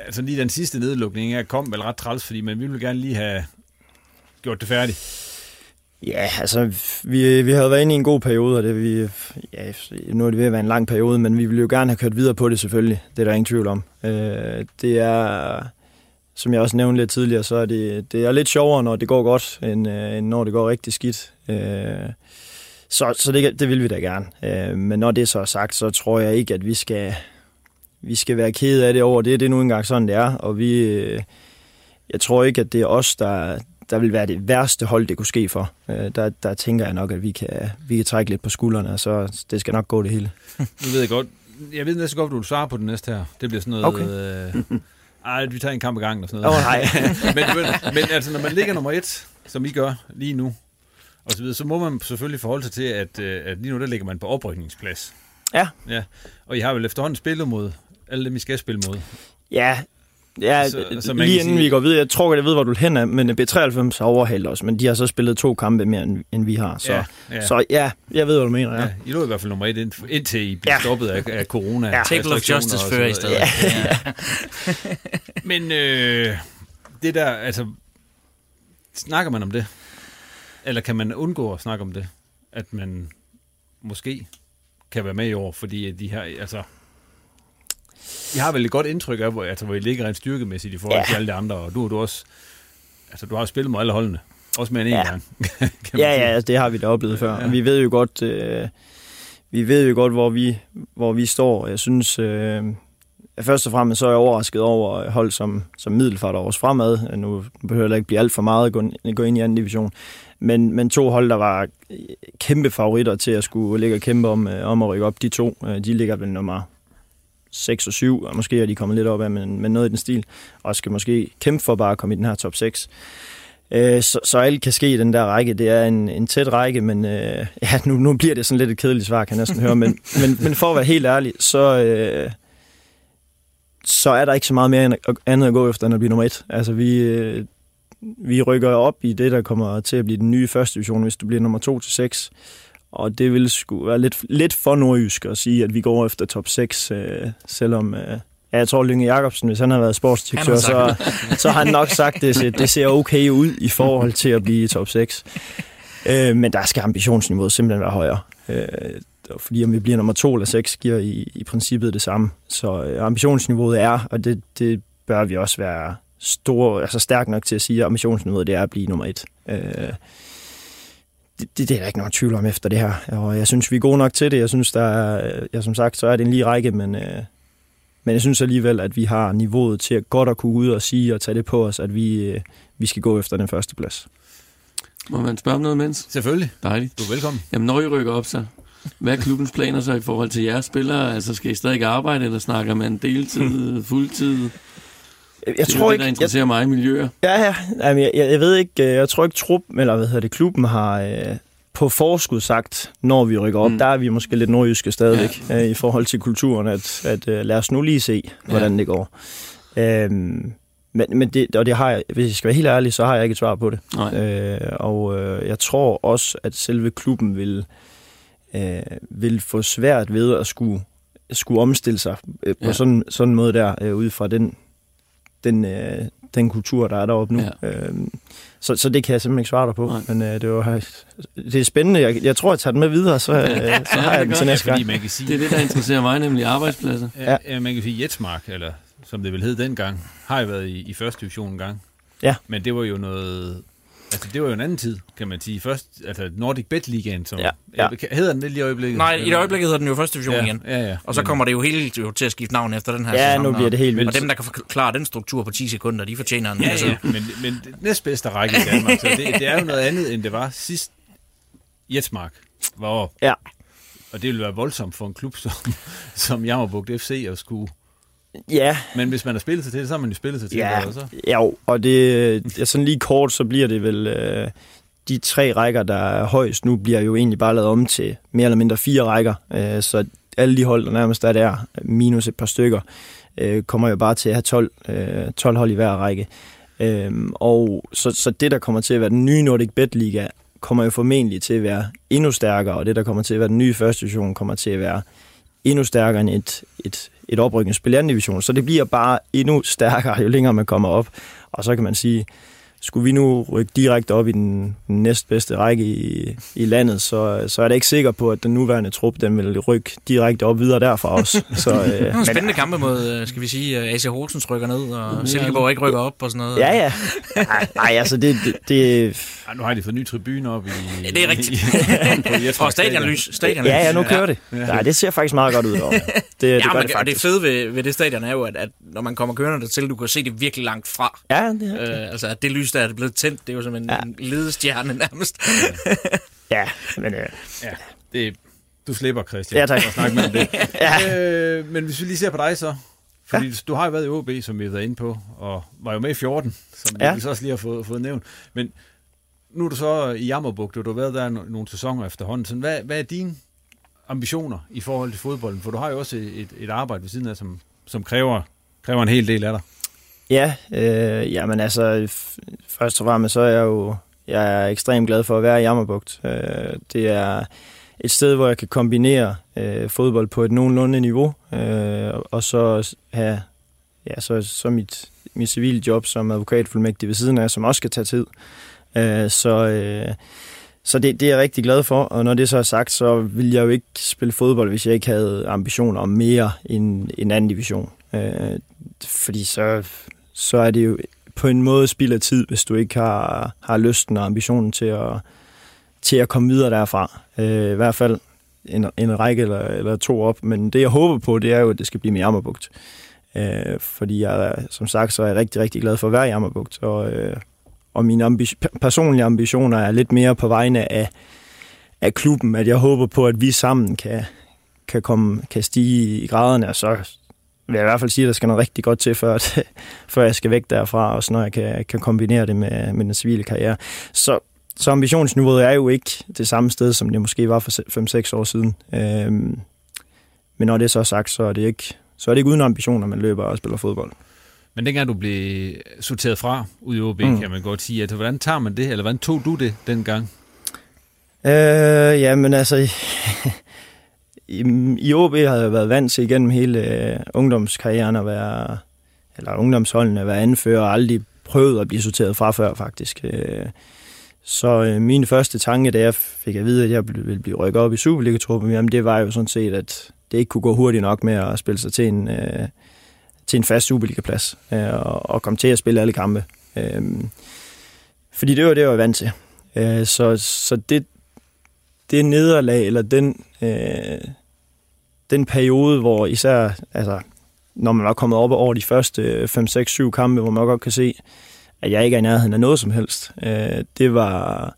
altså lige den sidste nedlukning her, kom vel ret træls, fordi man ville gerne lige have gjort det færdigt. Ja, altså, vi, vi havde været inde i en god periode, og det vi, ja, nu er det ved at være en lang periode, men vi ville jo gerne have kørt videre på det selvfølgelig. Det er der ingen tvivl om. Øh, det er, som jeg også nævnte lidt tidligere, så er det, det er lidt sjovere, når det går godt, end, øh, end når det går rigtig skidt. Øh, så så det, det vil vi da gerne. Øh, men når det så er sagt, så tror jeg ikke, at vi skal, vi skal være kede af det over det. Det er nu engang sådan, det er, og vi... Øh, jeg tror ikke, at det er os, der, der vil være det værste hold, det kunne ske for. Øh, der, der tænker jeg nok, at vi kan, vi kan trække lidt på skuldrene, og så det skal nok gå det hele. Nu ved jeg godt, jeg ved næsten godt, du vil svare på den næste her. Det bliver sådan noget... Okay. Øh, ej, vi tager en kamp i gang og sådan noget. Åh, nej. men, men, men altså, når man ligger nummer et, som I gør lige nu, og så videre, så må man selvfølgelig forholde sig til, at, øh, at lige nu der ligger man på oprykningsplads. Ja. ja. Og I har vel efterhånden spillet mod alle dem, I skal spille mod. Ja, ja Så- så, så man lige inden sige- vi går videre, jeg tror godt, jeg ved, hvor du hen af, men B93 har overhældt os, men de har så spillet to kampe mere, end, end vi har. Så Ja, ja, ja. ja. så ja, jeg ved, hvad du mener. Ja. Ja, I lå i hvert fald nummer et, ind- indtil I blev Ja. stoppet af, af corona. Ja. Table of Justice fører i stedet. Ja. Men øh, det der, altså, snakker man om det? Eller kan man undgå at snakke om det? At man måske kan være med i år, fordi de her, altså... Jeg har vel et godt indtryk af, hvor, altså, hvor I ligger rent styrkemæssigt i forhold Ja. til alle de andre, og du, du også... Altså, du har jo spillet med alle holdene. Også mere end en Ja. gang. Ja, ja, altså, det har vi da oplevet før. Ja. Vi ved jo godt, øh, vi ved jo godt, hvor vi, hvor vi står. Jeg synes, øh, først og fremmest så er jeg overrasket over hold som, som Middelfart og vores fremad. Nu behøver det ikke blive alt for meget at gå, gå ind i anden division. Men, men to hold, der var kæmpe favoritter til at skulle ligge og kæmpe om, øh, om at rykke op, de to, øh, de ligger vel nummer 6 og 7, og måske er de kommet lidt op af, men, men noget i den stil, og skal måske kæmpe for bare at komme i den her top 6. Øh, så, så alt kan ske i den der række. Det er en, en tæt række, men øh, ja, nu, nu bliver det sådan lidt et kedeligt svar, kan jeg næsten høre. Men, men, men for at være helt ærlig, så, øh, så er der ikke så meget mere andet at gå efter, end at blive nummer et. Altså, vi, øh, vi rykker op i det, der kommer til at blive den nye første division, hvis du bliver nummer 2 til 6. Og det vil sgu være lidt, lidt for nordjysk at sige, at vi går efter top 6, øh, selvom... Øh, ja, jeg tror, Lynge Jacobsen, hvis han har været sportsdirektør, Han så, så har han nok sagt, at det, det ser okay ud i forhold til at blive i top 6. Øh, men der skal ambitionsniveauet simpelthen være højere. Øh, fordi om vi bliver nummer 2 eller 6, giver i, i princippet det samme. Så øh, ambitionsniveauet er, og det, det bør vi også være stor, altså stærk nok til at sige, at ambitionsniveauet det er at blive nummer 1. Øh, det, det, det er der ikke nogen tvivl om efter det her. Og jeg synes, vi er gode nok til det. Jeg synes, der er, ja, som sagt, så er det en lige række, men, øh, men jeg synes alligevel, at vi har niveauet til at godt at kunne ud og sige og tage det på os, at vi, øh, vi skal gå efter den første plads. Må man spørge om noget, mens? Selvfølgelig. Dejligt. Du er velkommen. Jamen, når I rykker op, så hvad er klubbens planer så i forhold til jeres spillere? Altså, skal I stadig arbejde, eller snakker man deltid, fuldtid? Jeg, det er jo det, der interesserer mig i miljøer. Ja, ja. Jamen, jeg, jeg, jeg ved ikke, øh, jeg tror ikke trup, eller hvad hedder det, klubben har øh, på forskud sagt, når vi rykker op, mm. der er vi måske lidt nordjyske stadigvæk, ja. øh, i forhold til kulturen, at, at øh, lad os nu lige se, hvordan Ja. det går. Øhm, men, men det, og det har jeg, hvis jeg skal være helt ærlig, så har jeg ikke et svar på det. Nej. Øh, og øh, jeg tror også, at selve klubben vil, øh, vil få svært ved at skulle, skulle omstille sig øh, på ja. sådan, sådan en måde der, øh, ud fra den den, øh, den kultur, der er deroppe nu. Ja. Øhm, så, så det kan jeg simpelthen ikke svare dig på. Nej. Men øh, det, var, det er spændende. Jeg, jeg tror, jeg tager den med videre, så, øh, ja, så har jeg den til næste gang. Man kan sige, det er det, der interesserer mig, nemlig arbejdspladser. Ja, ja. man kan sige, Jetsmark, eller som det vel hed dengang, har jo været i, i første division en gang. Ja. Men det var jo noget Altså, det var jo en anden tid, kan man sige. Først, altså Nordic Bet Ligaen, som ja, ja. hedder den lidt i øjeblikket? Nej, i det øjeblikket hedder den jo første division ja, igen. Ja, ja. Og så kommer det jo helt jo til at skifte navn efter den her ja, sæson. nu bliver det helt vildt. Og dem, der kan forklare den struktur på 10 sekunder, de fortjener en. Ja, altså. ja. men, men næstbedste række i Danmark, så det, det, er jo noget andet, end det var sidst Jetsmark var op. Ja. Og det ville være voldsomt for en klub som, som Jammerbugt FC at skulle Ja. Men hvis man har spillet sig til det, så har man jo spillet sig til ja. det. Så. Ja, og det, sådan lige kort, så bliver det vel... Øh, de tre rækker, der er højst nu, bliver jo egentlig bare lavet om til mere eller mindre fire rækker. Øh, så alle de hold, der nærmest er der, minus et par stykker, øh, kommer jo bare til at have 12, øh, 12 hold i hver række. Øh, og så, så det, der kommer til at være den nye Nordic Bet Liga, kommer jo formentlig til at være endnu stærkere, og det, der kommer til at være den nye første division, kommer til at være endnu stærkere end et, et, et oprykningsspil i anden division. Så det bliver bare endnu stærkere, jo længere man kommer op. Og så kan man sige, skulle vi nu rykke direkte op i den, næstbedste række i, i landet, så, så er det ikke sikker på, at den nuværende trup den vil rykke direkte op videre derfra også. Så, øh, men, spændende kampe mod, øh, skal vi sige, AC Horsens rykker ned, og Silkeborg ikke rykker op og sådan noget. Ja, ja. Nej, altså det... det, det ja, nu har de fået nye tribuner op i... Ja, det er rigtigt. og stadionlys. stadionlys. Ja, ja, nu kører det. Ja, det ser faktisk meget godt ud. Over. Det, det, ja, gør det, faktisk. det fede ved, ved det stadion er jo, at, at når man kommer kørende til, du kan se det virkelig langt fra. Ja, det er øh, Altså, at det lys, der er blevet tændt, det er jo som en, ja. en ledestjerne nærmest. ja, men... Øh, ja, det, du slipper, Christian. Ja, tak. At snakke med det. ja. øh, men hvis vi lige ser på dig så, fordi ja. du har jo været i OB, som vi har været inde på, og var jo med i 14, som ja. vi så også lige har fået, fået nævnt. Men nu er du så i Jammerbugt, og du har været der nogle sæsoner efterhånden. Så hvad, hvad er dine ambitioner i forhold til fodbolden? For du har jo også et, et arbejde ved siden af, som, som kræver, kræver en hel del af dig. Ja, øh, jamen altså, først og fremmest så er jeg jo jeg er ekstremt glad for at være i Jammerbugt. Øh, det er et sted, hvor jeg kan kombinere øh, fodbold på et nogenlunde niveau, øh, og så have ja, så, så mit, mit civile job som advokatfuldmægtig ved siden af, som også skal tage tid. Øh, så øh, så det, det er jeg rigtig glad for, og når det så er sagt, så vil jeg jo ikke spille fodbold, hvis jeg ikke havde ambitioner om mere end en anden division. Øh, fordi så, så er det jo på en måde spild af tid, hvis du ikke har, har lysten og ambitionen til at, til at komme videre derfra. Øh, I hvert fald en, en række eller, eller to op, men det jeg håber på, det er jo, at det skal blive med Jammerbugt. Øh, fordi jeg, som sagt, så er jeg rigtig, rigtig glad for at være i Jammerbugt, og, øh, og mine ambi- personlige ambitioner er lidt mere på vegne af, af klubben, at jeg håber på, at vi sammen kan, kan, komme, kan stige i graderne, og så vil jeg i hvert fald sige, at der skal noget rigtig godt til, før, at, før jeg skal væk derfra, og så når jeg kan, kan kombinere det med, med den civile karriere. Så, så ambitionsniveauet er jo ikke det samme sted, som det måske var for 5-6 år siden. Øhm, men når det er så sagt, så er det ikke, så er det ikke uden ambitioner, man løber og spiller fodbold. Men dengang du blev sorteret fra ud i OB, mm. kan man godt sige, at hvordan tager man det, eller hvordan tog du det dengang? Øh, jamen altså, i, i OB havde jeg været vant til igennem hele øh, ungdomskarrieren at være, eller ungdomsholdene at være anfører, og aldrig prøvet at blive sorteret fra før faktisk. Øh, så øh, min første tanke, da jeg fik at vide, at jeg ville blive rykket op i Superliga-truppen, jamen det var jo sådan set, at det ikke kunne gå hurtigt nok med at spille sig til en, øh, til en fast Superliga-plads, øh, og, og komme til at spille alle kampe. Øh, fordi det var det, jeg var vant til. Øh, så, så det, det nederlag, eller den, øh, den periode, hvor især, altså, når man var kommet op over de første 5, 6, 7 kampe, hvor man godt kan se, at jeg ikke er i nærheden af noget som helst, øh, det, var,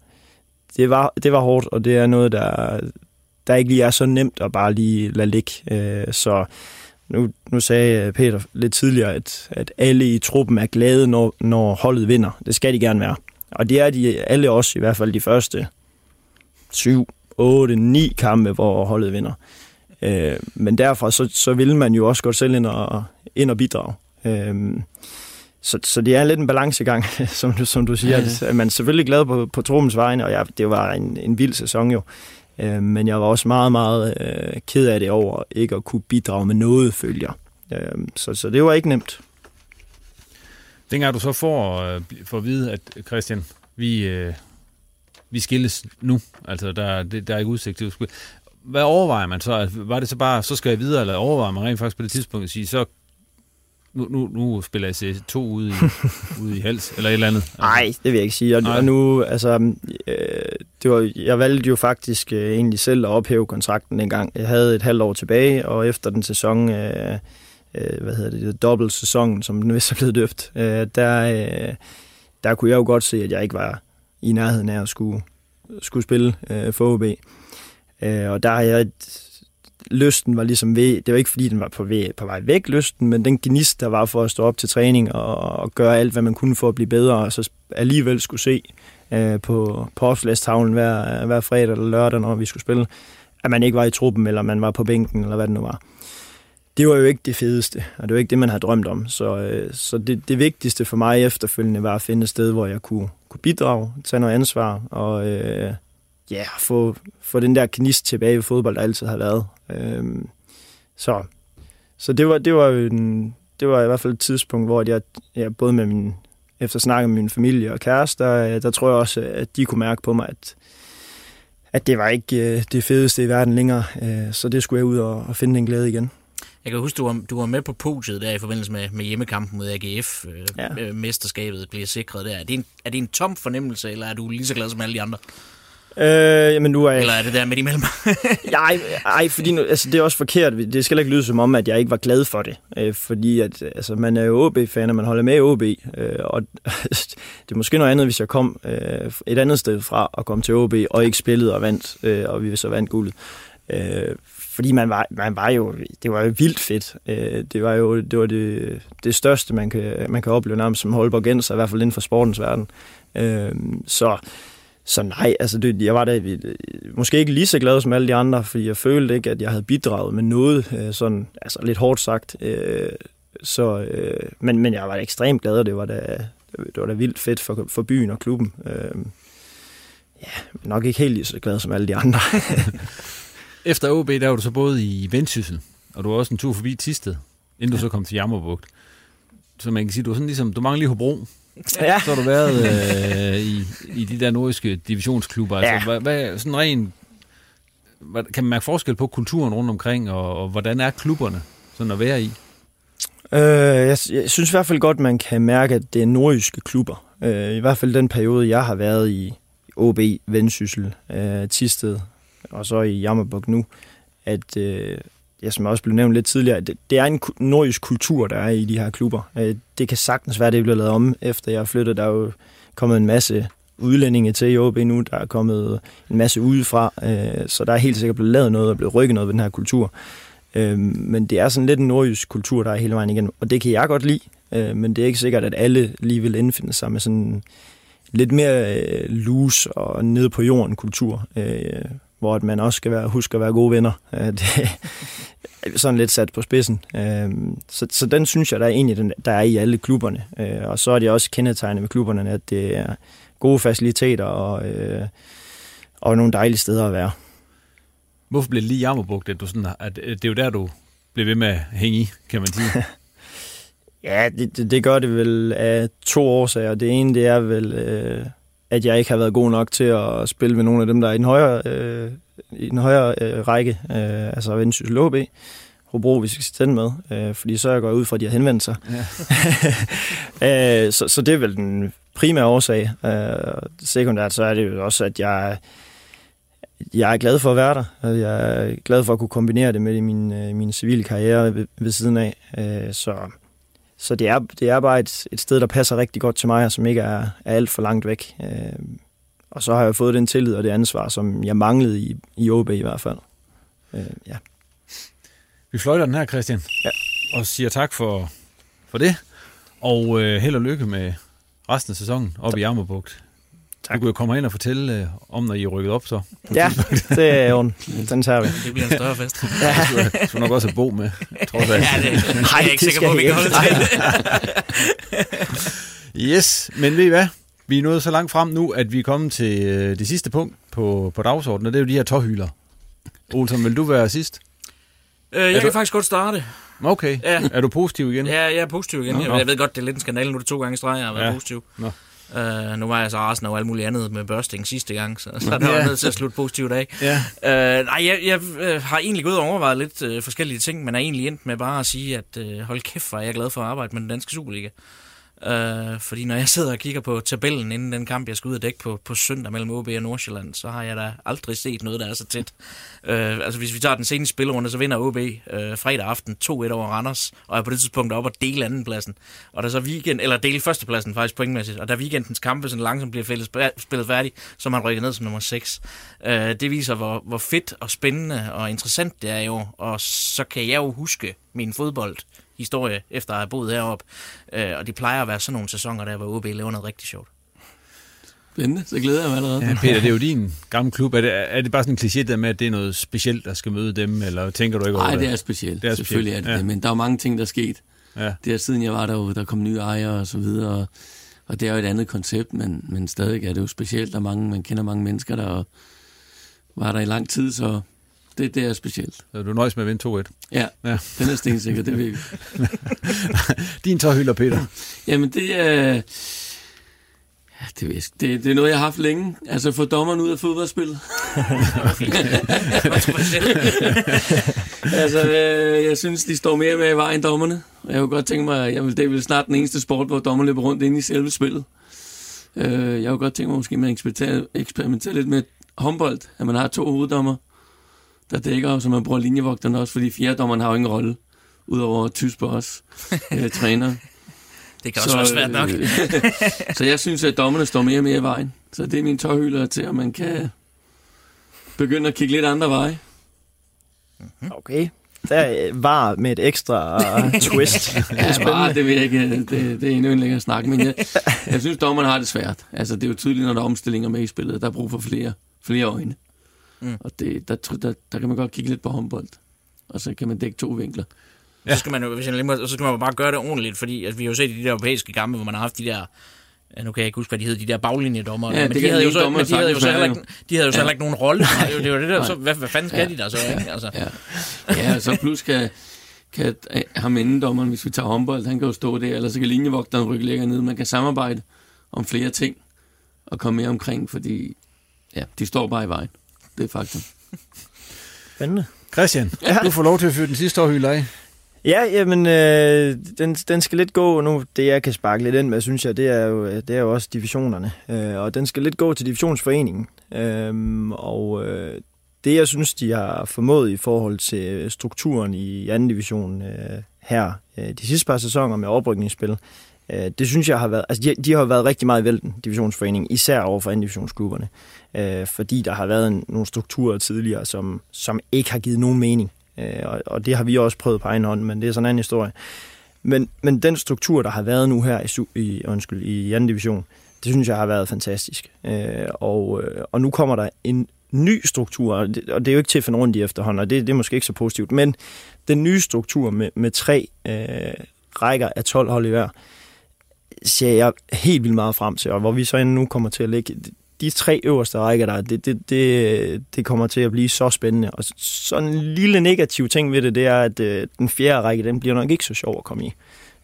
det, var, det var hårdt, og det er noget, der, der ikke lige er så nemt at bare lige lade ligge. Øh, så nu, nu sagde øh, Peter lidt tidligere, at, at alle i truppen er glade, når, når holdet vinder. Det skal de gerne være. Og det er de alle også, i hvert fald de første syv, 8, 9 kampe, hvor holdet vinder. Øh, men derfra så, så vil man jo også godt selv ind og, ind og bidrage. Øh, så, så det er lidt en balancegang, som du, som du siger. Ja, ja. Man er selvfølgelig glad på, på truppens vegne, og ja, det var en, en vild sæson jo. Øh, men jeg var også meget, meget øh, ked af det over ikke at kunne bidrage med noget følger. Øh, så, så det var ikke nemt. Dengang du så får, øh, for at vide, at Christian, vi, øh, vi skilles nu, altså der, det, der er ikke udsigt til. Hvad overvejer man så? Var det så bare, så skal jeg videre, eller overvejer man rent faktisk på det tidspunkt at sige, så nu, nu, nu spiller jeg C2 ude i, ude i hals, eller et eller andet? Nej, det vil jeg ikke sige. Og, og nu, altså, øh, det var, jeg valgte jo faktisk øh, egentlig selv at ophæve kontrakten en gang. Jeg havde et halvt år tilbage, og efter den sæson, øh, øh, hvad hedder det, dobbelt sæson, som den vist er blevet døbt, øh, der, øh, der kunne jeg jo godt se, at jeg ikke var i nærheden af at skulle, skulle spille øh, for OB. Øh, og der har jeg lysten var ligesom ved, det var ikke fordi, den var på, ved, på vej væk, lysten, men den gnist, der var for at stå op til træning og, og gøre alt, hvad man kunne for at blive bedre, og så alligevel skulle se øh, på, på opslagstavlen hver, hver fredag eller lørdag, når vi skulle spille, at man ikke var i truppen, eller man var på bænken, eller hvad det nu var. Det var jo ikke det fedeste, og det var ikke det, man havde drømt om. Så, øh, så det, det vigtigste for mig efterfølgende var at finde et sted, hvor jeg kunne, kunne bidrage, tage noget ansvar, og øh, ja, få, få den der knist tilbage i fodbold, der altid har været. Øh, så så det, var, det, var en, det var i hvert fald et tidspunkt, hvor jeg, jeg både med min, efter snakke med min familie og kæreste, der, der tror jeg også, at de kunne mærke på mig, at, at det var ikke øh, det fedeste i verden længere. Øh, så det skulle jeg ud og, og finde en glæde igen. Jeg kan huske, du var, du var med på podiet der i forbindelse med, med hjemmekampen mod AGF. Øh, ja. Mesterskabet bliver sikret der. Er det, en, er det en tom fornemmelse, eller er du lige så glad som alle de andre? Øh, jamen nu er jeg... Eller er det der midt imellem? ej, ej, fordi nu, altså, det er også forkert. Det skal ikke lyde som om, at jeg ikke var glad for det. Øh, fordi at, altså, man er jo OB-fan, og man holder med i OB. Øh, og det er måske noget andet, hvis jeg kom øh, et andet sted fra og kom til OB og ikke spillede og vandt, øh, og vi så vandt guldet. Øh, fordi man var, man var jo, det var jo vildt fedt. Øh, det var jo det, var det, det største, man kan, man kan opleve nærmest som Holborgenser, i hvert fald inden for sportens verden. Øh, så så nej, altså det, jeg var da måske ikke lige så glad som alle de andre, fordi jeg følte ikke, at jeg havde bidraget med noget, øh, sådan, altså lidt hårdt sagt. Så, men, men jeg var da ekstremt glad, og det var da, det var da vildt fedt for, for byen og klubben. Ja, nok ikke helt lige så glad som alle de andre. Efter OB, der var du så både i Vendsyssel, og du var også en tur forbi Tisted, inden du så kom til Jammerbugt. Så man kan sige, du var sådan ligesom, du mangler lige Hobro, Ja. Så har du været øh, i, i de der nordiske divisionsklubber. Altså, ja. hvad, hvad, sådan ren, hvad, kan man mærke forskel på kulturen rundt omkring, og, og hvordan er klubberne sådan at være i? Øh, jeg, jeg synes i hvert fald godt, man kan mærke, at det er nordjyske klubber. Øh, I hvert fald den periode, jeg har været i OB, Vendsyssel, øh, Tisted og så i Jammerbuk nu, at, øh, ja, som også blev nævnt lidt tidligere, det, det er en nordisk kultur, der er i de her klubber. Øh, det kan sagtens være, at det bliver lavet om, efter jeg flyttede. Der er jo kommet en masse udlændinge til i OB nu, der er kommet en masse udefra, øh, så der er helt sikkert blevet lavet noget og blevet rykket noget ved den her kultur. Øh, men det er sådan lidt en nordjysk kultur, der er hele vejen igen, og det kan jeg godt lide, øh, men det er ikke sikkert, at alle lige vil indfinde sig med sådan lidt mere øh, loose og ned på jorden kultur øh, hvor man også skal være, huske at være gode venner. Det er sådan lidt sat på spidsen. Øhm, så, så den synes jeg, der er egentlig der er i alle klubberne. Øh, og så er det også kendetegnet med klubberne, at det er gode faciliteter og, øh, og nogle dejlige steder at være. Hvorfor blev det lige Jammerbugt, at, du sådan, at det er jo der, du blev ved med at hænge i, kan man sige? ja, det, det, det gør det vel af to årsager. Det ene, det er vel... Øh, at jeg ikke har været god nok til at spille med nogle af dem, der er i den højere, øh, i den højere øh, række, øh, altså Vendsyssel OB. Hobro, vi skal stænde med, øh, fordi så jeg gået ud fra, at de har henvendt sig. Ja. øh, så, så det er vel den primære årsag. Øh, sekundært så er det jo også, at jeg, jeg er glad for at være der. Jeg er glad for at kunne kombinere det med min, øh, min civile karriere ved, ved siden af. Øh, så så det er, det er bare et, et sted, der passer rigtig godt til mig, og som ikke er, er alt for langt væk. Øh, og så har jeg fået den tillid og det ansvar, som jeg manglede i, i OB i hvert fald. Øh, ja. Vi fløjter den her, Christian. Ja. Og siger tak for, for det. Og øh, held og lykke med resten af sæsonen op tak. i Jammerbugt. Tak. Du kan jo komme ind og fortælle øh, om, når I er rykket op, så. Ja, det er jo Den tager vi. Det bliver en større fest. ja. Du skal nok også have Bo med, trods alt. ja, det, det er jeg ikke sikker på, vi kan holde til. yes, men ved I hvad? Vi er nået så langt frem nu, at vi er kommet til øh, det sidste punkt på, på dagsordenen, og det er jo de her tårhyler. Olsen, vil du være sidst? Øh, jeg er kan du... faktisk godt starte. Okay. Ja. Er du positiv igen? Ja, jeg er positiv igen. Nå. Jeg, jeg ved godt, det er lidt en skandale, nu er det to gange i streg, jeg har været Ja. positiv. Nå. Uh, nu var jeg så resten og alt muligt andet med børsting sidste gang, så, så der Ja. var nødt til at slutte positivt af. Ja. Uh, nej, jeg, jeg uh, har egentlig gået og overvejet lidt uh, forskellige ting, men er egentlig endt med bare at sige, at uh, hold kæft, hvor er jeg glad for at arbejde med den danske Superliga. Øh, fordi når jeg sidder og kigger på tabellen inden den kamp, jeg skal ud og dække på, på søndag mellem OB og Nordsjælland, så har jeg da aldrig set noget, der er så tæt. Øh, altså hvis vi tager den seneste spillerunde, så vinder OB øh, fredag aften 2-1 over Randers, og er på det tidspunkt oppe og dele andenpladsen. Og der så weekend, eller dele førstepladsen faktisk pointmæssigt, og da weekendens kampe sådan langsomt bliver fælles, spillet færdig, så man rykker ned som nummer 6. Øh, det viser, hvor, hvor fedt og spændende og interessant det er jo, og så kan jeg jo huske min fodbold historie, efter at have boet heroppe. Øh, og de plejer at være sådan nogle sæsoner, der hvor OB laver noget rigtig sjovt. Spændende, så glæder jeg mig allerede. Ja, Peter, det er jo din gamle klub. Er det, er det bare sådan en kliché der med, at det er noget specielt, der skal møde dem, eller tænker du ikke over Nej, det? det er specielt. Det er Selvfølgelig er specielt, det ja. det, men der er mange ting, der er sket. Ja. Det er siden jeg var derude, der kom nye ejere og så videre, og, og det er jo et andet koncept, men, men stadig er det jo specielt. Der er mange, man kender mange mennesker, der var der i lang tid, så det, det er specielt. Så du nøjes med at vinde 2-1? Ja, ja. den er stensikker, det ved vi. Din tårhylder, Peter. Jamen det er... Ja, det, ved det, det er noget, jeg har haft længe. Altså få dommeren ud af fodboldspillet. altså, øh, jeg synes, de står mere med i vejen, dommerne. Jeg kunne godt tænke mig, vil, det er vel snart den eneste sport, hvor dommerne løber rundt inde i selve spillet. Øh, jeg kunne godt tænke mig, måske man eksperimenterer, eksperimenterer lidt med håndbold, at man har to hoveddommer, der dækker, så man bruger linjevogterne også, fordi fjerdommeren har jo ingen rolle, udover tysk på os, øh, træner. Det kan også være svært nok. øh, så jeg synes, at dommerne står mere og mere i vejen. Så det er min tårhylder til, at man kan begynde at kigge lidt andre veje. Okay. Der øh, var med et ekstra øh, twist. Det Ja, bare, det, vil jeg ikke, det, det er endnu en længere snak, men jeg, jeg synes, dommerne har det svært. Altså, det er jo tydeligt, når der er omstillinger med i spillet. Der er brug for flere, flere øjne. Mm. Og det, der, der, der kan man godt kigge lidt på håndbold. Og så kan man dække to vinkler. Ja. Så skal man jo, hvis jeg må, så skal man jo bare gøre det ordentligt, fordi altså, vi har jo set i de der europæiske kampe, hvor man har haft de der Ja, nu kan jeg ikke huske, hvad de hed, de der baglinjedommer. Ja, men det de havde, jo så, dommer men de havde jo så heller ikke, de havde jo så Ja. heller ikke nogen rolle. Det var det der, så, hvad, hvad fanden skal Ja. de der så? Ikke? Altså. Ja. ja, og så plus kan, kan øh, ham indendommeren, hvis vi tager håndbold, han kan jo stå der, eller så kan linjevogteren rykke længere ned. Man kan samarbejde om flere ting og komme mere omkring, fordi ja, de står bare i vejen. Det er faktum. Spændende. Christian, ja. du får lov til at fyre den sidste århylder af. Ja, jamen, øh, den, den skal lidt gå nu. Det, jeg kan sparke lidt ind med, synes jeg, det er jo, det er jo også divisionerne. Øh, og den skal lidt gå til divisionsforeningen. Øh, og øh, det, jeg synes, de har formået i forhold til strukturen i anden division øh, her øh, de sidste par sæsoner med oprykningsspil, øh, det synes jeg har været... Altså, de, de har været rigtig meget i vælten, divisionsforeningen, især over for anden divisionsklubberne. Øh, fordi der har været en, nogle strukturer tidligere, som, som ikke har givet nogen mening. Øh, og, og det har vi også prøvet på egen hånd, men det er sådan en anden historie. Men, men den struktur, der har været nu her i, i, undskyld, i anden division, det synes jeg har været fantastisk. Øh, og, øh, og nu kommer der en ny struktur, og det, og det er jo ikke til at finde rundt i efterhånden, og det, det er måske ikke så positivt, men den nye struktur med, med tre øh, rækker af 12 hold i hver, ser jeg helt vildt meget frem til, og hvor vi så endnu kommer til at lægge de tre øverste rækker der, det, det, det, det kommer til at blive så spændende. Og sådan en lille negativ ting ved det, det er, at øh, den fjerde række, den bliver nok ikke så sjov at komme i.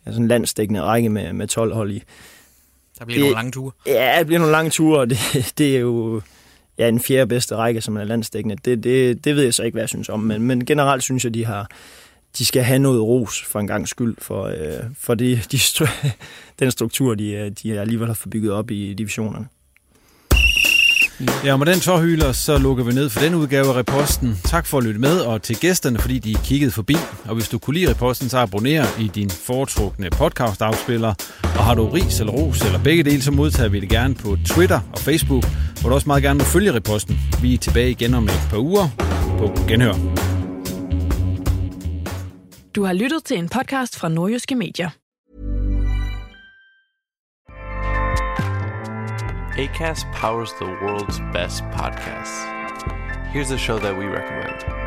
Altså en landsdækkende række med, med 12 hold i. Der bliver nogle lange ture. Ja, det bliver nogle lange ture, og det, det er jo ja, den fjerde bedste række, som er landsdækkende. Det, det, det ved jeg så ikke, hvad jeg synes om, men, men generelt synes jeg, de har de skal have noget ros for en gang skyld, for, øh, for det, de, den struktur, de, øh, de alligevel har fået bygget op i divisionerne. Ja, og med den tårhyler, så lukker vi ned for den udgave af Reposten. Tak for at lytte med, og til gæsterne, fordi de kiggede forbi. Og hvis du kunne lide Reposten, så abonner i din foretrukne podcast-afspiller. Og har du ris eller ros eller begge dele, så modtager vi det gerne på Twitter og Facebook, hvor du også meget gerne må følge Reposten. Vi er tilbage igen om et par uger på Genhør. Du har lyttet til en podcast fra Nordjyske Medier. ACAST powers the world's best podcasts. Here's a show that we recommend.